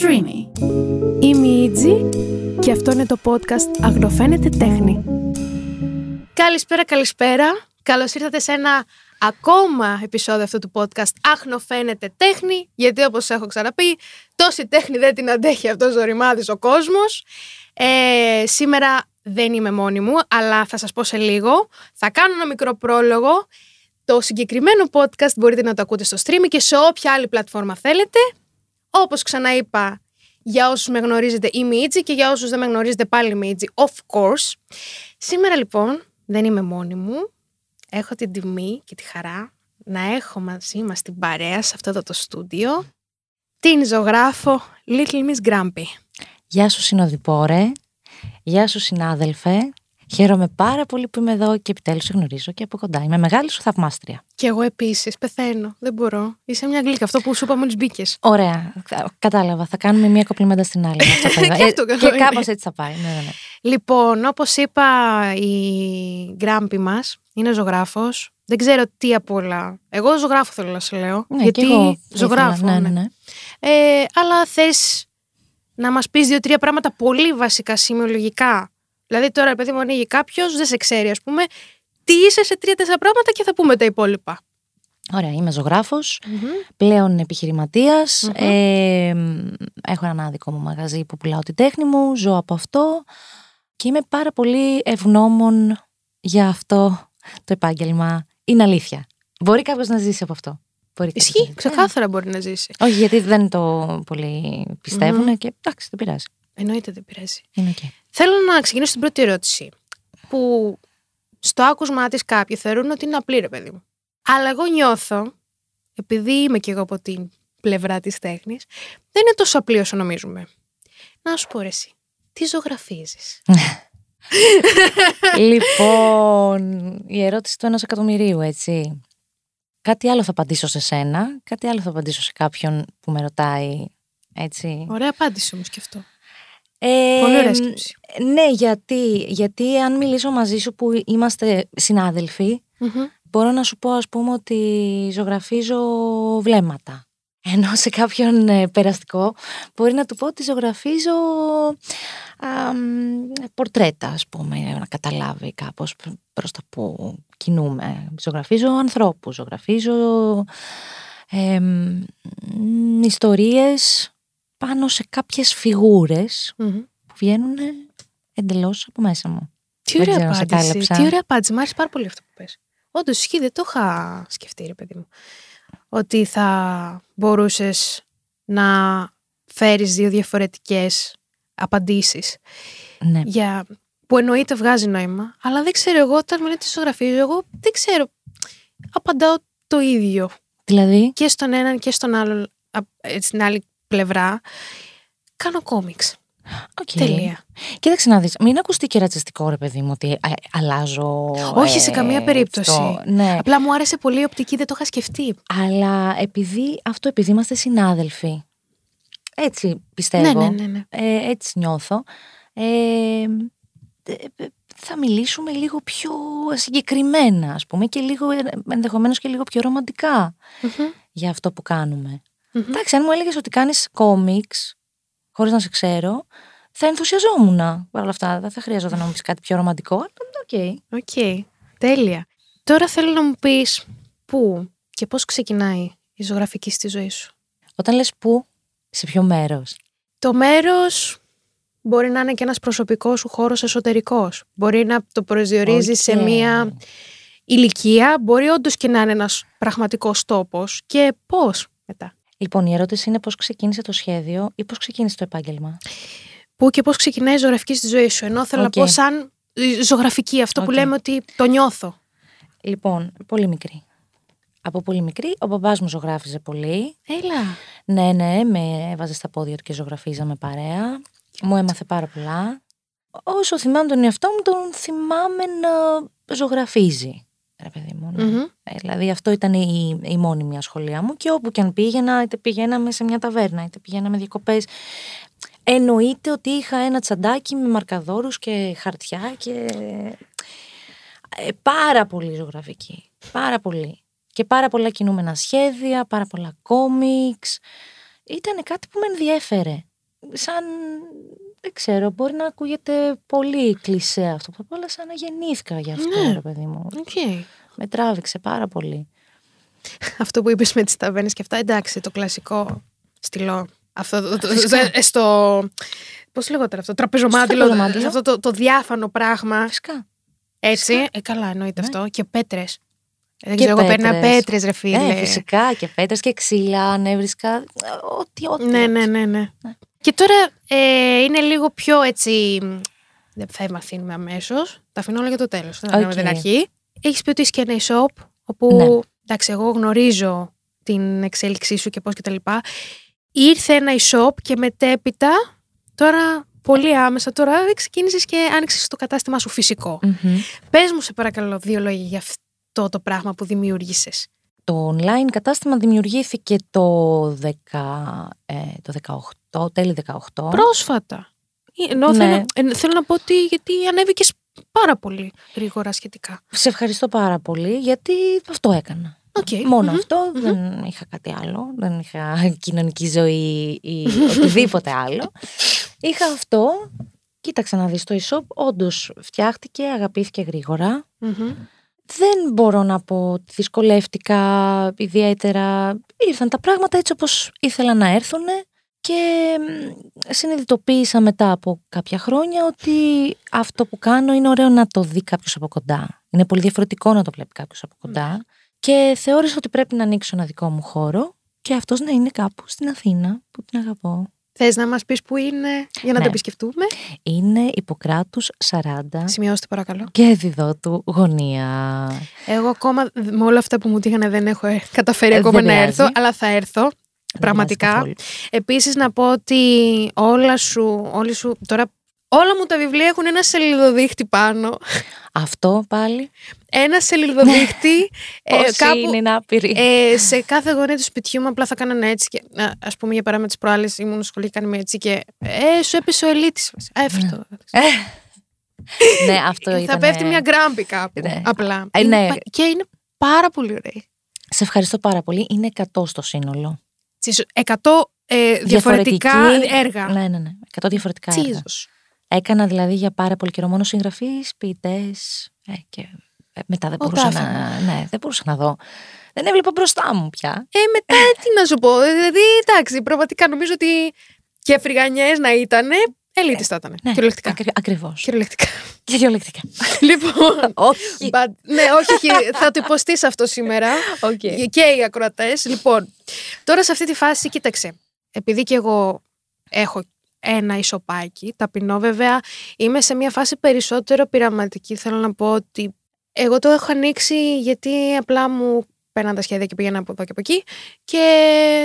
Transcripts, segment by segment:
Streamy. Είμαι η Ιτζη και αυτό είναι το podcast Αγνοφαίνεται Τέχνη. Καλησπέρα, καλησπέρα. Καλώς ήρθατε σε ένα ακόμα επεισόδιο αυτού του podcast Αγνοφαίνεται Τέχνη, γιατί όπως έχω ξαναπεί, τόση τέχνη δεν την αντέχει αυτός ο ρημάδης ο κόσμος. Ε, σήμερα δεν είμαι μόνη μου, αλλά θα σας πω σε λίγο. Θα κάνω ένα μικρό πρόλογο. Το συγκεκριμένο podcast μπορείτε να το ακούτε στο stream και σε όποια άλλη πλατφόρμα θέλετε. Όπως ξαναείπα, για όσους με γνωρίζετε είμαι η Ιτζη και για όσους δεν με γνωρίζετε πάλι είμαι η Ιτζη, of course. Σήμερα λοιπόν δεν είμαι μόνη μου. Έχω την τιμή και τη χαρά να έχω μαζί μας την παρέα σε αυτό το στούντιο την ζωγράφο Little Miss Grumpy. Γεια σου συνοδοιπόρε, γεια σου συνάδελφε. Χαίρομαι πάρα πολύ που είμαι εδώ και επιτέλους σε γνωρίζω και από κοντά. Είμαι μεγάλη σου θαυμάστρια. Και εγώ επίσης. Πεθαίνω. Δεν μπορώ. Είσαι μια γλύκα. Αυτό που σου είπα μόλις μπήκες. Ωραία. Κατάλαβα. Θα κάνουμε μία κοπλιμέντα στην άλλη. και και κάπως έτσι θα πάει. Ναι, ναι, ναι. Λοιπόν, όπως είπα, η γκράμπη μας είναι ζωγράφος. Δεν ξέρω τι απ' όλα. Εγώ ζωγράφο θέλω να σε λέω. Ναι, γιατί και εγώ ζωγράφο. ήθελα, ναι. ναι, ναι, ναι. Ε, αλλά θες να μας πεις δύο-τρία πράγματα πολύ βασικά σημειολογικά. Δηλαδή, τώρα, παιδί μου, ανοίγει κάποιος, δεν σε ξέρει, ας πούμε. Τι είσαι σε τρία-τέσσερα πράγματα και θα πούμε τα υπόλοιπα. Ωραία, είμαι ζωγράφος, πλέον επιχειρηματίας, ε, έχω ένα δικό μου μαγαζί που πουλάω την τέχνη μου, ζω από αυτό και είμαι πάρα πολύ ευγνώμων για αυτό το επάγγελμα. Είναι αλήθεια. Μπορεί κάποιος να ζήσει από αυτό. Μπορεί κάποιος να Ισχύει, ζήσει. ξεκάθαρα μπορεί να ζήσει. Ε, όχι, γιατί δεν το πολύ πιστεύουν και εντάξει, δεν πειράζει. Εννοείται δεν πειράζει. Είναι οκ. Θέλω να ξεκινήσω την πρώτη ερώτηση. Που στο άκουσμά της κάποιοι θεωρούν ότι είναι απλή, ρε παιδί μου. Αλλά εγώ νιώθω, επειδή είμαι κι εγώ από την πλευρά της τέχνης, δεν είναι τόσο απλή όσο νομίζουμε. Να σου πω ρε εσύ, τι ζωγραφίζεις; λοιπόν, η ερώτηση του ενός εκατομμυρίου, έτσι. Κάτι άλλο θα απαντήσω σε σένα, κάτι άλλο θα απαντήσω σε κάποιον που με ρωτάει, έτσι. Ωραία απάντηση όμως και αυτό. Ε, Πολύ ωραία σκέψη. Ναι, γιατί, γιατί αν μιλήσω μαζί σου που είμαστε συνάδελφοι, Μμμ. μπορώ να σου πω ας πούμε ότι ζωγραφίζω βλέμματα. Ενώ σε κάποιον ε, περαστικό μπορεί να του πω ότι ζωγραφίζω α, μ, πορτρέτα, ας πούμε, να καταλάβει κάπως π- προς τα που κινούμε. Ζωγραφίζω ανθρώπους, ζωγραφίζω ε, μ, μ, ιστορίες πάνω σε κάποιες φιγούρες Μμμ. που βγαίνουν εντελώς από μέσα μου. Τι Δεν ωραία ξέρω, σε απάντηση. κάλυψα. Τι ωραία απάντηση. Μ' άρεσε πάρα πολύ αυτό που πες. Όντως, ισχύει, δεν το είχα σκεφτεί, ρε παιδί μου. Ότι θα μπορούσες να φέρεις δύο διαφορετικές απαντήσεις Ναι. για... που εννοείται βγάζει νόημα, αλλά δεν ξέρω εγώ όταν με λέτε ζωγραφίζω, εγώ δεν ξέρω. Απαντάω το ίδιο Δηλαδή, και στον έναν και στον άλλον, α, ε, στην άλλη πλευρά. Κάνω κόμιξ. οκ. Τελεία. Κοίταξε να δεις, μην ακουστεί και ρατσιστικό ρε παιδί μου ότι ε, αλλάζω... Όχι, σε καμία περίπτωση. αυτό. Ναι, Απλά μου άρεσε πολύ η οπτική, δεν το είχα σκεφτεί. αλλά επειδή αυτό, επειδή είμαστε συνάδελφοι, έτσι πιστεύω, Ναι, ναι, ναι, ναι. Ε, έτσι νιώθω, ε, ε, ε, θα μιλήσουμε λίγο πιο συγκεκριμένα, ας πούμε, και λίγο, ε, ενδεχομένως και λίγο πιο ρομαντικά Μμμ. για αυτό που κάνουμε. Μμμ. Εντάξει, αν μου έλεγες ότι κάνεις κόμιξ, χωρίς να σε ξέρω, θα ενθουσιαζόμουν παρ' όλα αυτά. Δεν θα χρειαζόταν να μου πεις κάτι πιο ρομαντικό. Αλλά OK. OK. Τέλεια. Τώρα θέλω να μου πεις πού και πώς ξεκινάει η ζωγραφική στη ζωή σου. Όταν λες πού, σε ποιο μέρος; Το μέρος μπορεί να είναι και ένας προσωπικός σου χώρος εσωτερικός. Μπορεί να το προσδιορίζεις σε Οκ. μία ηλικία. Μπορεί όντως και να είναι ένας πραγματικός τόπος. Και πώς μετά; Λοιπόν, η ερώτηση είναι πώς ξεκίνησε το σχέδιο ή πώς ξεκίνησε το επάγγελμα; Πού και πώς ξεκινάει η ζωγραφική στη ζωή σου. Ενώ θέλω Οκ. να πω σαν η ζωγραφική, αυτό που Οκ. λέμε ότι το νιώθω. Λοιπόν, πολύ μικρή. Από πολύ μικρή, ο μπαμπάς μου ζωγράφιζε πολύ. Έλα. Ναι, ναι, με έβαζε στα πόδια του και ζωγραφίζαμε παρέα. Μου έμαθε πάρα πολλά. Όσο θυμάμαι τον εαυτό μου, τον θυμάμαι να ζωγραφίζει. Ρε παιδί μου. ναι. Μμμ. Ε, Δηλαδή αυτό ήταν η, η μόνιμη ασχολία μου και όπου και αν πήγαινα, είτε πηγαίναμε σε μια ταβέρνα, είτε πηγαίναμε διακοπές. Εννοείται ότι είχα ένα τσαντάκι με μαρκαδόρους και χαρτιά και ε, πάρα πολύ ζωγραφική. Πάρα πολύ. Και πάρα πολλά κινούμενα σχέδια, πάρα πολλά κόμιξ ήταν κάτι που με ενδιέφερε. Σαν, δεν ξέρω, μπορεί να ακούγεται πολύ κλεισέ αυτό που πω, αλλά σαν να γεννήθηκα γι' αυτό, Ναι. ρε παιδί μου. Okay. Με τράβηξε πάρα πολύ. Αυτό που είπες με τις ταβέρνες και αυτά, εντάξει, το κλασικό στυλό. Αυτό το, το, Φυσικά. το- στο. Πώς λεγόταν αυτό, τραπεζομάντιλο. τραπεζομάντιλο. Αυτό το, το διάφανο πράγμα. Φυσικά. Έτσι. Ε, καλά, εννοείται Ναι. αυτό. Και πέτρες. Δεν Και ξέρω, εγώ παίρνα πέτρες. πέτρες, ρε φίλε. Ε, φυσικά και πέτρες και ξύλα, ανέβρισκα, ε, ό,τι, ό,τι. Ναι, ό,τι. ναι, ναι, ναι. Και τώρα ε, είναι λίγο πιο έτσι. Δεν θα μαθαίνουμε αμέσως. Τα αφήνω όλα για το τέλος. Δεν θα κάνουμε Οκ. την αρχή. Έχεις πει ότι είσαι και ένα e-shop, όπου Ναι. εντάξει, εγώ γνωρίζω την εξέλιξή σου και πώς κτλ. Ήρθε ένα e-shop και μετέπειτα, τώρα πολύ άμεσα, τώρα ξεκίνησες και άνοιξες το κατάστημά σου φυσικό. Μμμ. Πες μου, σε παρακαλώ, δύο λόγια για αυτό το πράγμα που δημιούργησες. Το online κατάστημα δημιουργήθηκε το, 10, ε, το 18, τέλη 18. Πρόσφατα. Ε, Ενώ Ναι. θέλω, ε, θέλω να πω ότι γιατί ανέβηκες πάρα πολύ γρήγορα σχετικά. Σε ευχαριστώ πάρα πολύ γιατί αυτό έκανα. Οκ. Μόνο Μμμ. αυτό, δεν είχα κάτι άλλο, δεν είχα κοινωνική ζωή ή οτιδήποτε άλλο. Είχα αυτό, κοίταξε να δεις το e-shop, όντως φτιάχτηκε, αγαπήθηκε γρήγορα. Μμμ. Δεν μπορώ να πω ότι δυσκολεύτηκα ιδιαίτερα. Ήρθαν τα πράγματα έτσι όπως ήθελα να έρθουν και μ, συνειδητοποίησα μετά από κάποια χρόνια ότι αυτό που κάνω είναι ωραίο να το δει κάποιος από κοντά. Είναι πολύ διαφορετικό να το βλέπει κάποιος από κοντά. Και θεώρησα ότι πρέπει να ανοίξω ένα δικό μου χώρο και αυτός να είναι κάπου στην Αθήνα που την αγαπώ. Θες να μας πεις που είναι για να Ναι. το επισκεφτούμε; Είναι Ιπποκράτους 40 Σημειώστε παρακαλώ. και διδότου γωνία. Εγώ ακόμα με όλα αυτά που μου τύχανε δεν έχω ε, καταφέρει Ε, ακόμα δεν να πειράζει. έρθω, αλλά θα έρθω. Δεν Πραγματικά. πειράζει καθόλου. Επίσης να πω ότι όλα σου, όλοι σου, τώρα όλα μου τα βιβλία έχουν ένα σελίδοδείχτη πάνω. Αυτό πάλι. Ένα σελίδοδείχτη ε, Όσοι κάπου είναι να άπειροι. ε, σε κάθε γωνία του σπιτιού μου απλά θα κάνανε έτσι. Και, α ας πούμε για παράδειγμα τις προάλλες ήμουν στο σχολείο και κάνουμε έτσι και ε, σου έπεσε ο ελίτης. Α, έφερτο. ναι, αυτό θα ήταν. πέφτει μια γκράμπη κάπου. Ναι. Απλά. Ε, Είναι ναι. πα- Και είναι πάρα πολύ ωραία. Σε ευχαριστώ πάρα πολύ. Είναι 100 στο σύνολο. Τσίζο, 100 ε, διαφορετικά Διαφορετική- έργα. Ναι, ναι, ναι. 100 διαφορετικά έργα. Τσίζος. Έκανα δηλαδή για πάρα πολύ καιρό μόνο συγγραφείς, ποιητές. Ε, και ε, μετά δεν Ο μπορούσα, τάφημα. να, ναι, δεν μπορούσα να δω. Δεν έβλεπα μπροστά μου πια. Ε, μετά τι να σου πω. ε, Δηλαδή, εντάξει, πραγματικά νομίζω ότι και φρυγανιές να ήταν, ελίτης θα ήταν. Ναι, Κυριολεκτικά. ακρι- ακριβώς. Κυριολεκτικά. Κυριολεκτικά. λοιπόν. Όχι. but- ναι, όχι, όχι, θα το υποστείς αυτό σήμερα. Okay. Και οι ακροατές. Λοιπόν, τώρα σε αυτή τη φάση, κοίταξε. Επειδή και εγώ έχω ένα ισοπάκι, ταπεινό βέβαια, είμαι σε μια φάση περισσότερο πειραματική. Θέλω να πω ότι εγώ το έχω ανοίξει γιατί απλά μου παίρναν τα σχέδια και πήγαινα από εδώ και από εκεί και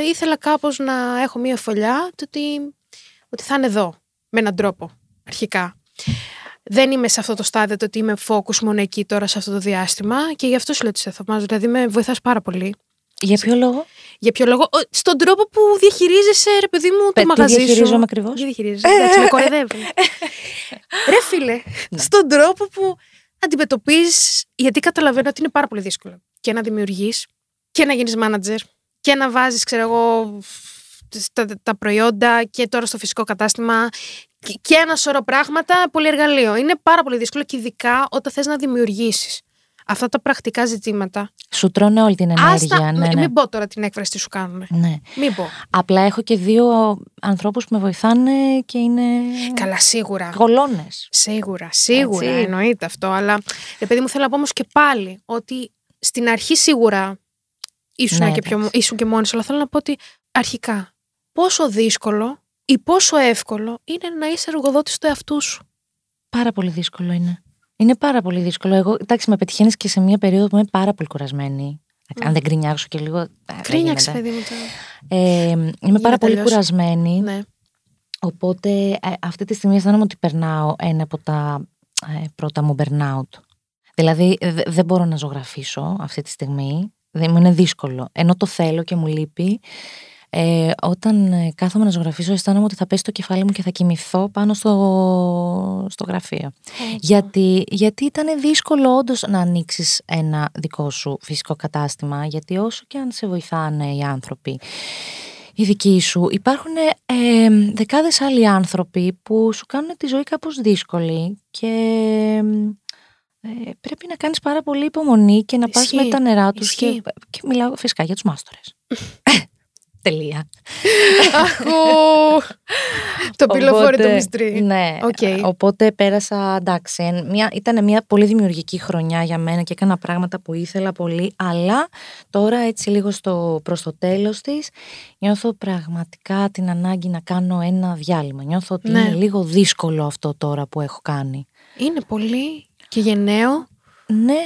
ήθελα κάπως να έχω μια φωλιά του ότι, ότι θα είναι εδώ, με έναν τρόπο, αρχικά. Δεν είμαι σε αυτό το στάδιο το ότι είμαι focus μόνο εκεί τώρα σε αυτό το διάστημα και γι' αυτό σου λέω ότι σε θαυμάζω. Δηλαδή με βοηθάς πάρα πολύ. Για ποιο λόγο; Για ποιο λόγο, Ο- στον τρόπο που διαχειρίζεσαι, ρε παιδί μου, το Πε- τι μαγαζί σου. διαχειρίζομαι ακριβώς; Τι διαχειρίζεσαι, εντάξει, με κορεδεύουν. ρε φίλε, Ναι. στον τρόπο που αντιμετωπίζεις, γιατί καταλαβαίνω ότι είναι πάρα πολύ δύσκολο και να δημιουργείς και να γίνεις manager και να βάζεις, ξέρω εγώ, τα, τα προϊόντα και τώρα στο φυσικό κατάστημα και- και ένα σωρό πράγματα, πολύ εργαλείο. Είναι πάρα πολύ δύσκολο και ειδικά όταν θες να δημιουργήσεις. Αυτά τα πρακτικά ζητήματα. Σου τρώνε όλη την ενέργεια. Άστα, ναι, μη- ναι. μην πω τώρα την έκφραση τι σου κάνουν. ναι. Μην πω. Απλά έχω και δύο ανθρώπους που με βοηθάνε και είναι Καλά, σίγουρα. γολώνες. Σίγουρα, σίγουρα Έτσι. εννοείται αυτό. Αλλά επειδή μου θέλω να πω όμως και πάλι ότι στην αρχή σίγουρα ήσουν, Ναι, και, πιο, εντάξει. ήσουν και μόνος, αλλά θέλω να πω ότι αρχικά πόσο δύσκολο ή πόσο εύκολο είναι να είσαι εργοδότης του εαυτού σου. Πάρα πολύ δύσκολο είναι. Είναι πάρα πολύ δύσκολο. Εγώ, εντάξει, με πετυχαίνεις και σε μια περίοδο που είμαι πάρα πολύ κουρασμένη. Αν δεν γκρινιάξω και λίγο. ε, δεν Κρίνιαξε, γίνεται. παιδί μου. τώρα. Ε, είμαι πάρα πολύ τελειώσει. κουρασμένη. Ναι. Οπότε ε, αυτή τη στιγμή αισθάνομαι ότι περνάω ένα από τα ε, πρώτα μου burnout. Δηλαδή ε, δε- δεν μπορώ να ζωγραφίσω αυτή τη στιγμή. Δεν μου είναι δύσκολο. Ενώ το θέλω και μου λείπει. Ε, όταν ε, κάθομαι να ζωγραφίσω αισθάνομαι ότι θα πέσει το κεφάλι μου και θα κοιμηθώ πάνω στο, στο γραφείο. Γιατί, γιατί ήταν δύσκολο όντως να ανοίξεις ένα δικό σου φυσικό κατάστημα, γιατί όσο και αν σε βοηθάνε οι άνθρωποι η δική σου. Υπάρχουν ε, δεκάδες άλλοι άνθρωποι που σου κάνουν τη ζωή κάπως δύσκολη και ε, πρέπει να κάνεις πάρα πολύ υπομονή και να πας Ισχύει, με τα νερά τους και, ισχύει. και μιλάω φυσικά για τους μάστορες. Τελεία. Αχού! το πηλοφόρι το Οπότε, μυστρί. Ναι, Οκ. οπότε πέρασα, εντάξει, εν- μια, ήταν μια πολύ δημιουργική χρονιά για μένα και έκανα πράγματα που ήθελα πολύ, αλλά τώρα έτσι λίγο στο, προς το τέλος της νιώθω πραγματικά την ανάγκη να κάνω ένα διάλειμμα. Νιώθω ότι Ναι. είναι λίγο δύσκολο αυτό τώρα που έχω κάνει. Είναι πολύ και γενναίο Ναι,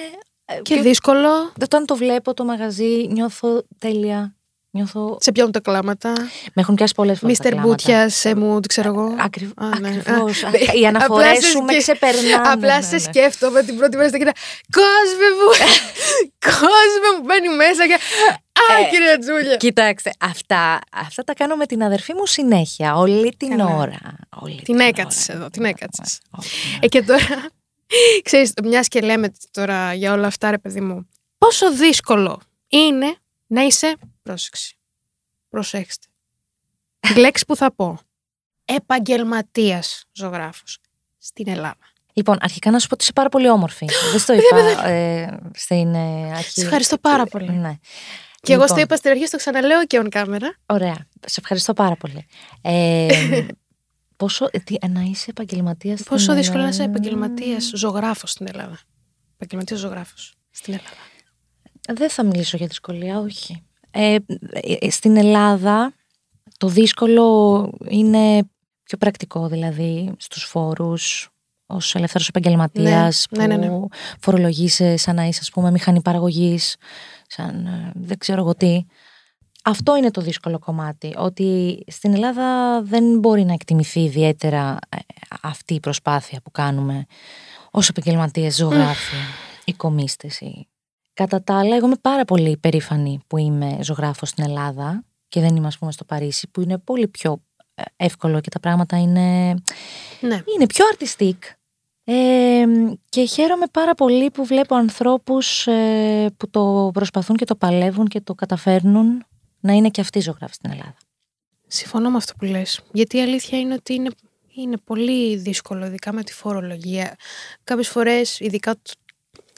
ε, και δύσκολο. όταν το βλέπω το μαγαζί νιώθω τέλεια. Νιώθω... Σε πιάνουν τα κλάματα. Με έχουν πιάσει πολλές φορές τα Μίστερ κλάματα. Μπούτια, σε μου, τι ξέρω εγώ. Ακριβ... Α, ναι. Ακριβώς. Α, Α, ναι. Οι αναφορές Απλά σε σου με σκε- ξεπερνάνε. Απλά ναι, σε ναι. σκέφτομαι την πρώτη μέρα στην κοινά. Κόσμε μου! Κόσμε μου μπαίνει μέσα και. Α, Ε, κυρία Τζούλια. Κοιτάξτε, αυτά, αυτά τα κάνω με την αδερφή μου συνέχεια, όλη την Καλά. ώρα. Όλη Την ώρα. έκατσε εδώ, την έκατσε. Όλη την ώρα. Ε, και τώρα, ξέρεις, μιας και λέμε τώρα για όλα αυτά, ρε παιδί μου, πόσο δύσκολο είναι να είσαι, πρόσεξε, προσέξτε, τη λέξη που θα πω, επαγγελματίας ζωγράφος στην Ελλάδα. Λοιπόν, αρχικά να σου πω ότι είσαι πάρα πολύ όμορφη. Δεν στο είπα ε, στην ε, αρχή. Σε ευχαριστώ πάρα πολύ. Ναι. Και εγώ στο Λοιπόν, είπα στην αρχή, στο ξαναλέω και on camera. Ωραία. Σε ευχαριστώ πάρα πολύ. Ε, πόσο, ε, τι, να είσαι επαγγελματίας. Πόσο δύσκολο είναι να είσαι επαγγελματίας ζωγράφος στην Ελλάδα. Επαγγελματίας ζωγράφος στην Ελλάδα. Δεν θα μιλήσω για δυσκολία, όχι. Ε, ε, στην Ελλάδα το δύσκολο είναι πιο πρακτικό, δηλαδή στους φόρους, ως ελεύθερος επαγγελματίας Ναι, ναι, ναι, που φορολογείσαι σαν να είσαι ας πούμε μηχανή παραγωγής, σαν ε, δεν ξέρω εγώ τι. Αυτό είναι το δύσκολο κομμάτι, ότι στην Ελλάδα δεν μπορεί να εκτιμηθεί ιδιαίτερα ε, αυτή η προσπάθεια που κάνουμε ως επαγγελματίες ζωγράφοι ή κομίστες ή Κατά τα άλλα, εγώ είμαι πάρα πολύ περήφανη που είμαι ζωγράφος στην Ελλάδα και δεν είμαι, ας πούμε, στο Παρίσι, που είναι πολύ πιο ε, εύκολο και τα πράγματα είναι, Ναι. είναι πιο artistic. Ε, και χαίρομαι πάρα πολύ που βλέπω ανθρώπους ε, που το προσπαθούν και το παλεύουν και το καταφέρνουν να είναι και αυτοί ζωγράφοι στην Ελλάδα. Συμφωνώ με αυτό που λες. Γιατί η αλήθεια είναι ότι είναι, είναι πολύ δύσκολο, ειδικά με τη φορολογία. Κάποιες φορές, ειδικά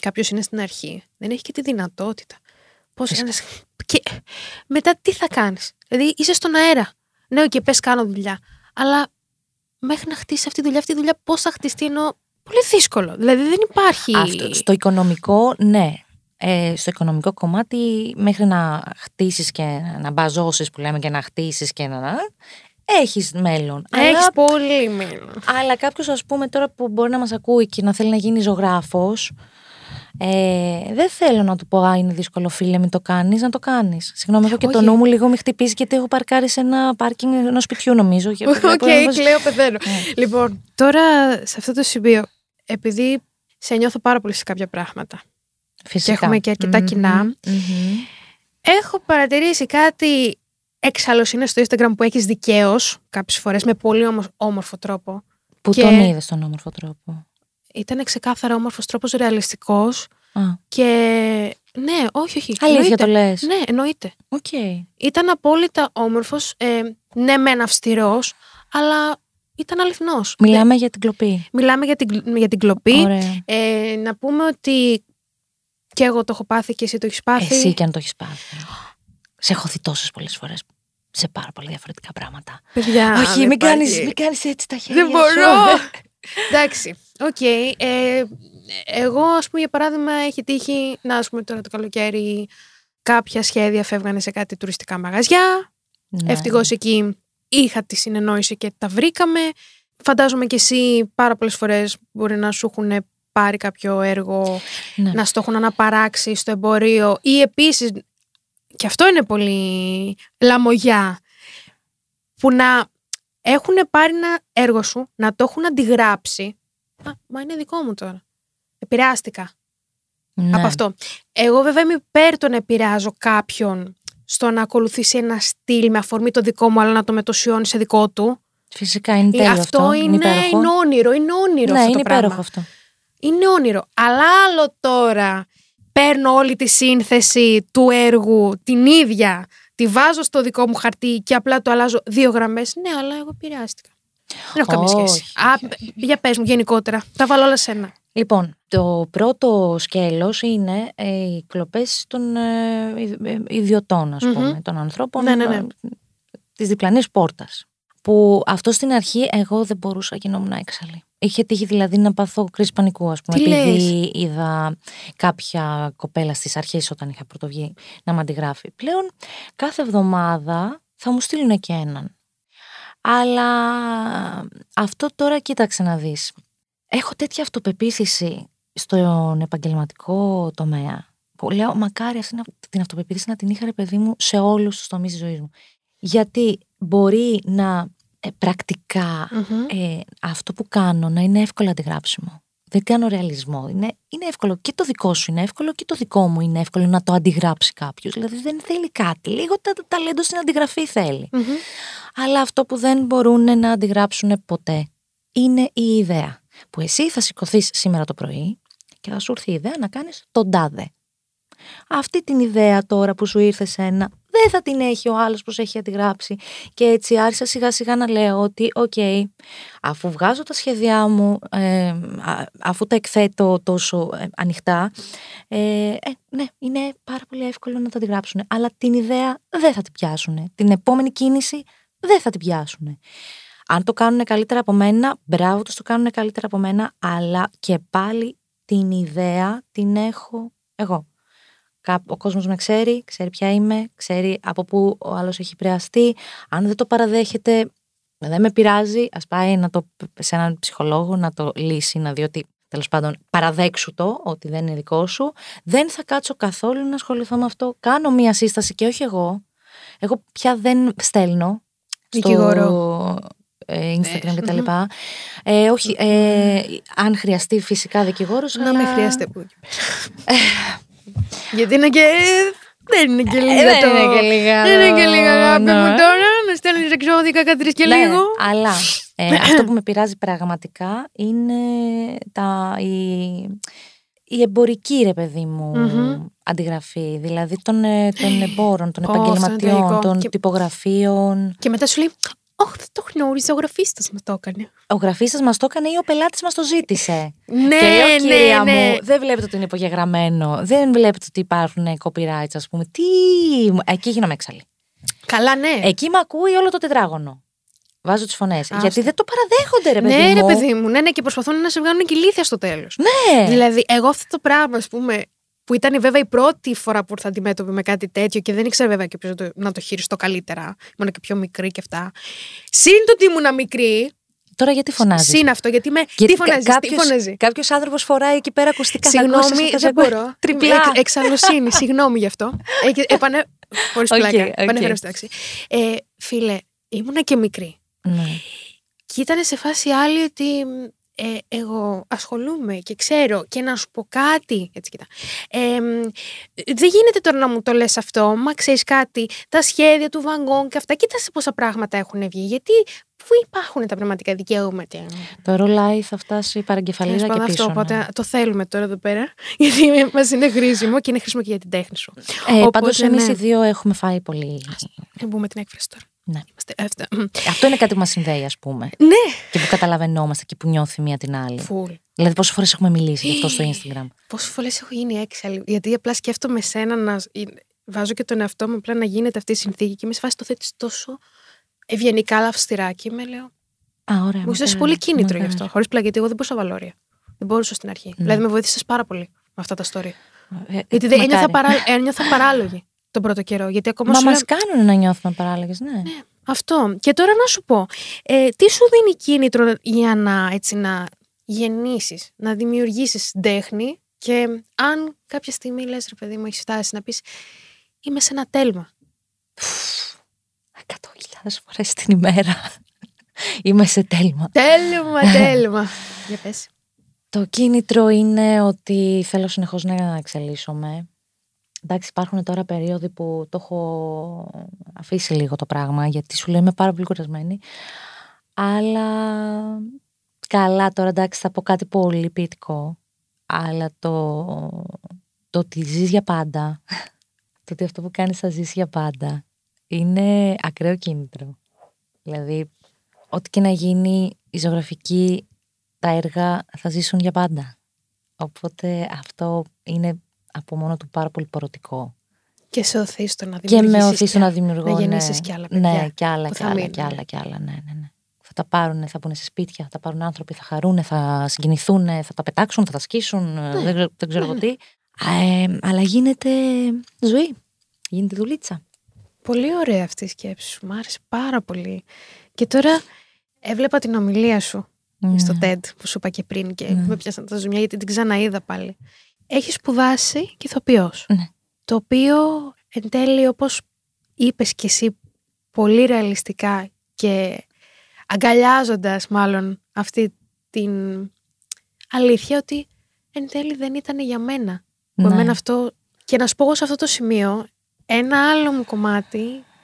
κάποιος είναι στην αρχή, δεν έχει και τη δυνατότητα. Πώς Φυσικά. κάνεις... Και μετά τι θα κάνεις; Δηλαδή είσαι στον αέρα. Ναι, και πες κάνω δουλειά. Αλλά μέχρι να χτίσει αυτή τη δουλειά, αυτή τη δουλειά πώς θα χτιστεί ενώ πολύ δύσκολο. Δηλαδή δεν υπάρχει... Αυτό, στο οικονομικό, ναι. Ε, στο οικονομικό κομμάτι, μέχρι να χτίσεις και να μπαζώσεις που λέμε και να χτίσεις και να... Έχεις μέλλον. Έχεις Αλλά πολύ μέλλον. Αλλά κάποιος, ας πούμε, τώρα που μπορεί να μας ακούει και να θέλει να γίνει ζωγράφος, ε, δεν θέλω να του πω, Α, είναι δύσκολο, φίλε, μην το κάνεις, να το κάνεις. Συγγνώμη, έχω και το Όχι. νου μου λίγο μη χτυπήσει, γιατί έχω παρκάρει σε ένα πάρκινγκ ενός σπιτιού, νομίζω. και Οκ, βλέπω να βάζει- κλαίω, πεθαίνω. Ναι. Λοιπόν, τώρα σε αυτό το σημείο, επειδή σε νιώθω πάρα πολύ σε κάποια πράγματα, Φυσικά. έχουμε και αρκετά Μμμ, κοινά. μμμ. έχω παρατηρήσει κάτι εξαλλοσύνες στο Instagram που έχεις δικαίως κάποιες φορές με πολύ όμορφο, όμορφο τρόπο. Που Και- τον είδες στον όμορφο τρόπο. Ήταν ξεκάθαρα όμορφος τρόπος, ρεαλιστικός Α, και ναι, όχι, όχι. αλήθεια εννοείται. το λες. Ναι, εννοείται. Οκ. Ήταν απόλυτα όμορφος, ε, ναι μεν αυστηρός, αλλά ήταν αληθινός. Μιλάμε για την κλοπή. Μιλάμε για την, για την κλοπή. Ωραία. Ε, να πούμε ότι και εγώ το έχω πάθει και εσύ το έχεις πάθει. Εσύ και αν το έχεις πάθει. Σε έχω δει τόσες πολλές φορές σε πάρα πολλά διαφορετικά πράγματα. Παιδιά, Όχι, δεν μην κάνεις, υπάρχει. μην κάνεις έτσι τα χέρια Δεν σου. μπορώ. Εντάξει, οκ. Ε, εγώ, ας πούμε, για παράδειγμα, έχει τύχει να, ας πούμε, τώρα το καλοκαίρι κάποια σχέδια φεύγανε σε κάτι τουριστικά μαγαζιά. Ναι. Ευτυχώς εκεί είχα τη συνεννόηση και τα βρήκαμε. Φαντάζομαι και εσύ πάρα πολλές φορές μπορεί να σου έχουν πάρει κάποιο έργο, Ναι. να στο έχουν αναπαράξει στο εμπορίο ή επίσης, και αυτό είναι πολύ λαμογιά, που να έχουν πάρει ένα έργο σου, να το έχουν αντιγράψει. Α, μα είναι δικό μου τώρα. Επηρεάστηκα Ναι. από αυτό. Εγώ βέβαια είμαι υπέρ το να επηρεάζω κάποιον στο να ακολουθήσει ένα στυλ με αφορμή το δικό μου, αλλά να το μετωσιώνει σε δικό του. Φυσικά είναι Ε, τέλειο αυτό, αυτό. είναι, υπέροχο. είναι όνειρο, είναι όνειρο ναι, αυτό είναι το πράγμα. υπέροχο αυτό. Είναι όνειρο. Αλλά άλλο τώρα παίρνω όλη τη σύνθεση του έργου, την ίδια, τη βάζω στο δικό μου χαρτί και απλά το αλλάζω δύο γραμμές. Ναι, αλλά εγώ επηρεάστηκα. Δεν έχω καμία σχέση. Όχι, Α, όχι, για πες μου γενικότερα. Τα βάλω όλα σε ένα. Λοιπόν, το πρώτο σκέλος είναι ε, οι κλοπές των ε, ιδ- ε, ιδιωτών, ας Μμμ. πούμε, των ανθρώπων Ναι, ναι, ναι. ε, της διπλανής πόρτας. Που αυτό στην αρχή εγώ δεν μπορούσα, γινόμουν έξαλλη. Είχε τύχει δηλαδή να πάθω κρίση πανικού, ας πούμε, Τι επειδή είδα κάποια κοπέλα στις αρχές όταν είχα πρωτοβγεί να με αντιγράφει. Πλέον κάθε εβδομάδα θα μου στείλουν και έναν. Αλλά αυτό τώρα κοίταξε να δεις. Έχω τέτοια αυτοπεποίθηση στον επαγγελματικό τομέα που λέω μακάρι αυτή να- την αυτοπεποίθηση να την είχα ρε παιδί μου σε όλους τους τομείς της ζωής μου. Γιατί μπορεί να ε, πρακτικά Μμμ. ε, αυτό που κάνω να είναι εύκολα αντιγράψιμο. Δεν κάνω ρεαλισμό. Είναι, είναι εύκολο και το δικό σου είναι εύκολο και το δικό μου είναι εύκολο να το αντιγράψει κάποιος. Δηλαδή δεν θέλει κάτι. Λίγο τα, τα ταλέντο στην αντιγραφή θέλει. Μμμ. Αλλά αυτό που δεν μπορούν να αντιγράψουν ποτέ είναι η ιδέα. Που εσύ θα σηκωθείς σήμερα το πρωί και θα σου έρθει η ιδέα να κάνεις τον τάδε. Αυτή την ιδέα τώρα που σου ήρθε σένα δεν θα την έχει ο άλλος που σε έχει αντιγράψει. Και έτσι άρχισα σιγά σιγά να λέω ότι οκ, αφού βγάζω τα σχέδιά μου, ε, α- αφού τα εκθέτω τόσο ε, ανοιχτά, ε, ε, ναι, είναι πάρα πολύ εύκολο να τα αντιγράψουν. Αλλά την ιδέα δεν θα την πιάσουν. Την επόμενη κίνηση δεν θα την πιάσουν. Αν το κάνουν καλύτερα από μένα, μπράβο τους το κάνουν καλύτερα από μένα, αλλά και πάλι την ιδέα την έχω εγώ. Κά- Ο κόσμος με ξέρει, ξέρει ποια είμαι, ξέρει από πού ο άλλος έχει επηρεαστεί. Αν δεν το παραδέχεται, δεν με πειράζει, ας πάει να το, σε έναν ψυχολόγο να το λύσει, να δει ότι τέλος πάντων παραδέξου το ότι δεν είναι δικό σου. Δεν θα κάτσω καθόλου να ασχοληθώ με αυτό. Κάνω μία σύσταση και όχι εγώ. Εγώ πια δεν στέλνω στο Δικηγόρο. ε, Instagram Ε, και τα μμμ. λοιπά. Ε, όχι, ε, αν χρειαστεί φυσικά δικηγόρος. Να αλλά- μην χρειάζεται από εκεί πέρα. Γιατί είναι και. Δεν είναι και λίγα δεν το. είναι και λίγα Δεν είναι και το- λίγα αγάπη ναι. μου τώρα. Να στέλνεις εξώδικα κάτι τρεις και Ναι, λίγο. αλλά ε, αυτό που με πειράζει πραγματικά είναι τα, η, η εμπορική, ρε παιδί μου, Μμμ. αντιγραφή. Δηλαδή των, ε, των εμπόρων, των Ω, αυτό είναι επαγγελματιών, τραγικό. των Και- τυπογραφίων. Και μετά σου λέει, Όχι, δεν το γνώριζα, ο γραφίστας μου το έκανε. Ο γραφίστας μας το έκανε ή ο πελάτης μας το ζήτησε. Ναι, και λέω, ναι, κυρία ναι. μου, δεν βλέπετε ότι είναι υπογεγραμμένο. Δεν βλέπετε ότι υπάρχουν copyrights, ας πούμε. Τι... Εκεί γίνομαι έξαλλη. Καλά, ναι. Εκεί με ακούει όλο το τετράγωνο. Βάζω τις φωνές. Άστο. Γιατί δεν το παραδέχονται, ρε παιδί ναι, ρε μου. παιδί μου, ναι, ναι, και προσπαθούν να σε βγάλουν και ηλίθεια στο τέλος. Ναι. Δηλαδή, εγώ αυτό το πράγμα, ας πούμε, που ήταν βέβαια η πρώτη φορά που ήρθα αντιμέτωπη με κάτι τέτοιο και δεν ήξερα βέβαια και ποιος να το, να το χειριστώ καλύτερα. Ήμουν και πιο μικρή και αυτά. Συν το ότι ήμουν μικρή, Τώρα γιατί φωνάζεις; συν αυτό, γιατί με. τι φωνάζεις, τι φωνάζει; Κάποιος άνθρωπος φοράει εκεί πέρα ακουστικά. θα ακούσεις Συγγνώμη, αυτό, θα δεν ακούσεις μπορώ. Τριπλά. Εξ, εξαλλοσύνη, συγγνώμη γι' αυτό. Ε, και Επανε... Χωρίς Οκ, πλάκα. οκ. Επανέφερα στην τάξη. Ε, φίλε, ήμουνα και μικρή. Ναι. Και ήταν σε φάση άλλη ότι ε, εγώ ασχολούμαι και ξέρω και να σου πω κάτι. Έτσι, κοίτα. Ε, μ, δεν γίνεται τώρα να μου το λες αυτό, μα ξέρεις κάτι, τα σχέδια του Βαν Γκογκ και αυτά, κοίτα σε πόσα πράγματα έχουν βγει, γιατί πού υπάρχουν τα πνευματικά δικαιώματα. Το ρολάι θα φτάσει παραγκεφαλίδα Τέλος και πάντων, πίσω. αυτό, ναι. οπότε το θέλουμε τώρα εδώ πέρα, γιατί μας είναι χρήσιμο και είναι χρήσιμο και για την τέχνη σου. Ε, Οπότε, Πάντως, εμείς ναι. οι δύο έχουμε φάει πολύ. Δεν πούμε την έκφραση τώρα. Ναι. Είμαστε αυτά. Αυτό είναι κάτι που μας συνδέει, ας πούμε. Ναι, Και που καταλαβαίνόμαστε και που νιώθει μία την άλλη. φουλ. Δηλαδή, πόσες φορές έχουμε μιλήσει γι' αυτό στο Instagram; Πόσες φορές έχω γίνει έξαλλη. Γιατί απλά σκέφτομαι σένα να. Βάζω και τον εαυτό μου απλά να γίνεται αυτή η συνθήκη και με σε φάση το θέτεις τόσο ευγενικά, αλλά αυστηρά. Και με λέω. Α, ωραία. Μου έδωσε μακάρι, πολύ κίνητρο γι' μακάρι. αυτό. Χωρίς πλάκα, γιατί εγώ δεν μπορούσα να βάλω όρια. Δεν μπορούσα στην αρχή. Δηλαδή με βοήθησες πάρα πολύ με αυτά τα story. Ε, Γιατί δεν ένιωθα, μακάρι. παρά, ένιωθα παράλογη τον πρώτο καιρό. Γιατί ακόμα Μα σου μας λέω- κάνουν να νιώθουμε παράλογε, ναι. Αυτό. Και τώρα να σου πω, ε, τι σου δίνει κίνητρο για να, έτσι, να γεννήσεις, να δημιουργήσεις τέχνη και αν κάποια στιγμή λες ρε παιδί μου έχεις φτάσει να πεις είμαι σε ένα τέλμα. Εκατό χιλιάδες φορές την ημέρα. Είμαι σε τέλμα. Τέλμα, τέλμα. για πες. Το κίνητρο είναι ότι θέλω συνεχώς να εξελίσσομαι. Εντάξει, υπάρχουν τώρα περίοδοι που το έχω αφήσει λίγο το πράγμα, γιατί σου λέω είμαι πάρα πολύ κουρασμένη. Αλλά καλά τώρα, εντάξει, θα πω κάτι πολύ ποιητικό. Αλλά το, το ότι ζεις για πάντα, το ότι αυτό που κάνεις θα ζήσει για πάντα, είναι ακραίο κίνητρο. Δηλαδή, ό,τι και να γίνει, η ζωγραφική, τα έργα θα ζήσουν για πάντα. Οπότε αυτό είναι από μόνο του πάρα πολύ πορωτικό. Και σε οθείς στο να Και δημιουργήσεις. με οθεί στο να δημιουργώ. Να ναι. γεννήσεις κι άλλα παιδιά Ναι, κι άλλα, που κι θα άλλα, μείνουν. κι άλλα, κι άλλα. Ναι, ναι, ναι. Θα τα πάρουν, θα μπουν σε σπίτια, θα τα πάρουν άνθρωποι, θα χαρούν, θα συγκινηθούν, θα τα πετάξουν, θα τα σκίσουν. Ναι. Δεν, ξέρω- δεν ξέρω εγώ τι. Α, ε, αλλά γίνεται ζωή. Γίνεται δουλίτσα. Πολύ ωραία αυτή η σκέψη σου. Μ' άρεσε πάρα πολύ. Και τώρα έβλεπα την ομιλία σου Ναι. στο TED που σου είπα και πριν και Ναι. με πιάσαν τα ζουμιά γιατί την ξαναείδα πάλι. Έχει σπουδάσει και ηθοποιός. Ναι. Το οποίο εν τέλει όπως είπες και εσύ πολύ ρεαλιστικά και αγκαλιάζοντας μάλλον αυτή την αλήθεια ότι εν τέλει δεν ήταν για μένα. Που Ναι. εμένα αυτό, και να σου πω εγώ σε αυτό το σημείο, ένα άλλο μου κομμάτι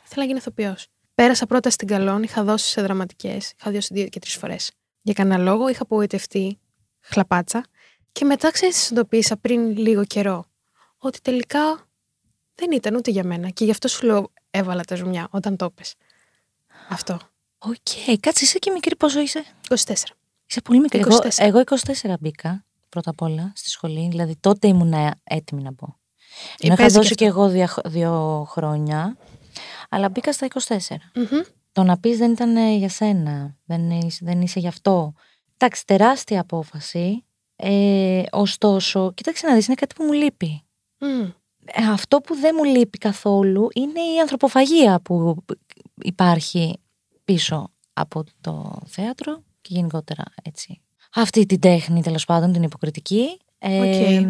ήθελα να γίνω ηθοποιός. Πέρασα πρώτα στην Καλόν, είχα δώσει σε δραματικές, είχα δώσει δύο και τρεις φορές. Για κανένα λόγο είχα απογοητευτεί χλαπάτσα και μετά ξέρεις, συνειδητοποίησα πριν λίγο καιρό ότι τελικά δεν ήταν ούτε για μένα. Και γι' αυτό σου λέω έβαλα τα ζουμιά όταν το πες. Αυτό. Οκ, κάτσε είσαι και μικρή πόσο είσαι; 24. Είσαι πολύ μικρή. Εγώ, 24. εγώ 24 μπήκα πρώτα απ' όλα στη σχολή. Δηλαδή τότε ήμουν έτοιμη να πω. Ε, Ενώ είχα παίζει δώσει και και εγώ δύο, δύο χρόνια, αλλά μπήκα στα 24. Μμμ. Το να πεις δεν ήταν ε, για σένα, δεν είσαι, δεν είσαι γι' αυτό. Εντάξει, τεράστια απόφαση. Ε, ωστόσο, κοίταξε να δεις, είναι κάτι που μου λείπει. Μμ. Ε, αυτό που δεν μου λείπει καθόλου είναι η ανθρωποφαγία που υπάρχει πίσω από το θέατρο και γενικότερα έτσι. Αυτή την τέχνη τέλος πάντων, την υποκριτική. Ε, Οκ.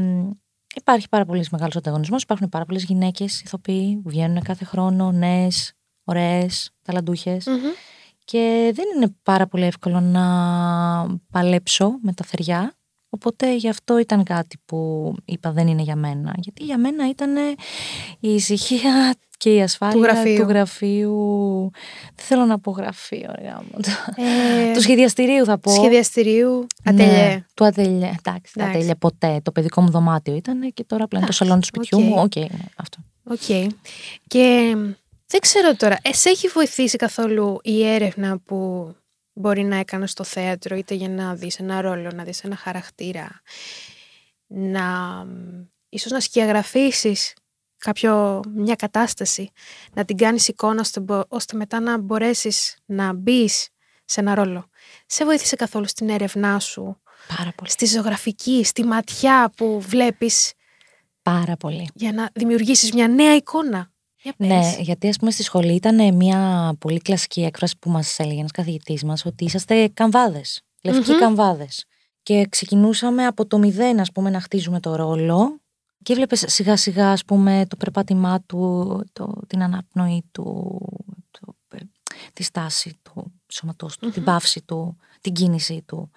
Υπάρχει πάρα πολύ μεγάλος ανταγωνισμός. Υπάρχουν πάρα πολλές γυναίκες ηθοποιοί που βγαίνουν κάθε χρόνο, νέες, ωραίες, ταλαντούχες. Μμμ. Και δεν είναι πάρα πολύ εύκολο να παλέψω με τα θεριά. Οπότε γι' αυτό ήταν κάτι που είπα δεν είναι για μένα. Γιατί για μένα ήταν η ησυχία και η ασφάλεια Του γραφείου. γραφείου. Δεν θέλω να πω γραφείο, ρε γαμώ. Ε, του σχεδιαστηρίου θα πω. σχεδιαστηρίου, Ναι, ατελιέ. του ατελιέ. Εντάξει, τα Εντάξει. ατελιέ ποτέ. Το παιδικό μου δωμάτιο ήταν και τώρα πλέον το Εντάξει, σαλόνι του σπιτιού οκ. μου. Οκ, ναι, αυτό. Οκ. Και δεν ξέρω τώρα, εσέ' έχει βοηθήσει καθόλου η έρευνα που μπορεί να έκανες στο θέατρο, είτε για να δεις ένα ρόλο, να δεις ένα χαρακτήρα, να μ, ίσως να σκιαγραφίσεις κάποιο, μια κατάσταση, να την κάνεις εικόνα ώστε, μπο- ώστε μετά να μπορέσεις να μπεις σε ένα ρόλο. Σε βοήθησε καθόλου στην έρευνά σου, Πάρα πολύ. στη ζωγραφική, στη ματιά που βλέπεις Πάρα πολύ. για να δημιουργήσεις μια νέα εικόνα; Για πες. Ναι, γιατί ας πούμε στη σχολή ήταν μια πολύ κλασική έκφραση που μας έλεγε ένας καθηγητής μας ότι είσαστε καμβάδες, λευκοί Μμμ. καμβάδες. Και ξεκινούσαμε από το μηδέν ας πούμε να χτίζουμε το ρόλο και έβλεπες σιγά σιγά ας πούμε το περπάτημά του, το, την αναπνοή του, το, ε, τη στάση του σώματός του, την Μμμ. παύση του, την κίνηση του,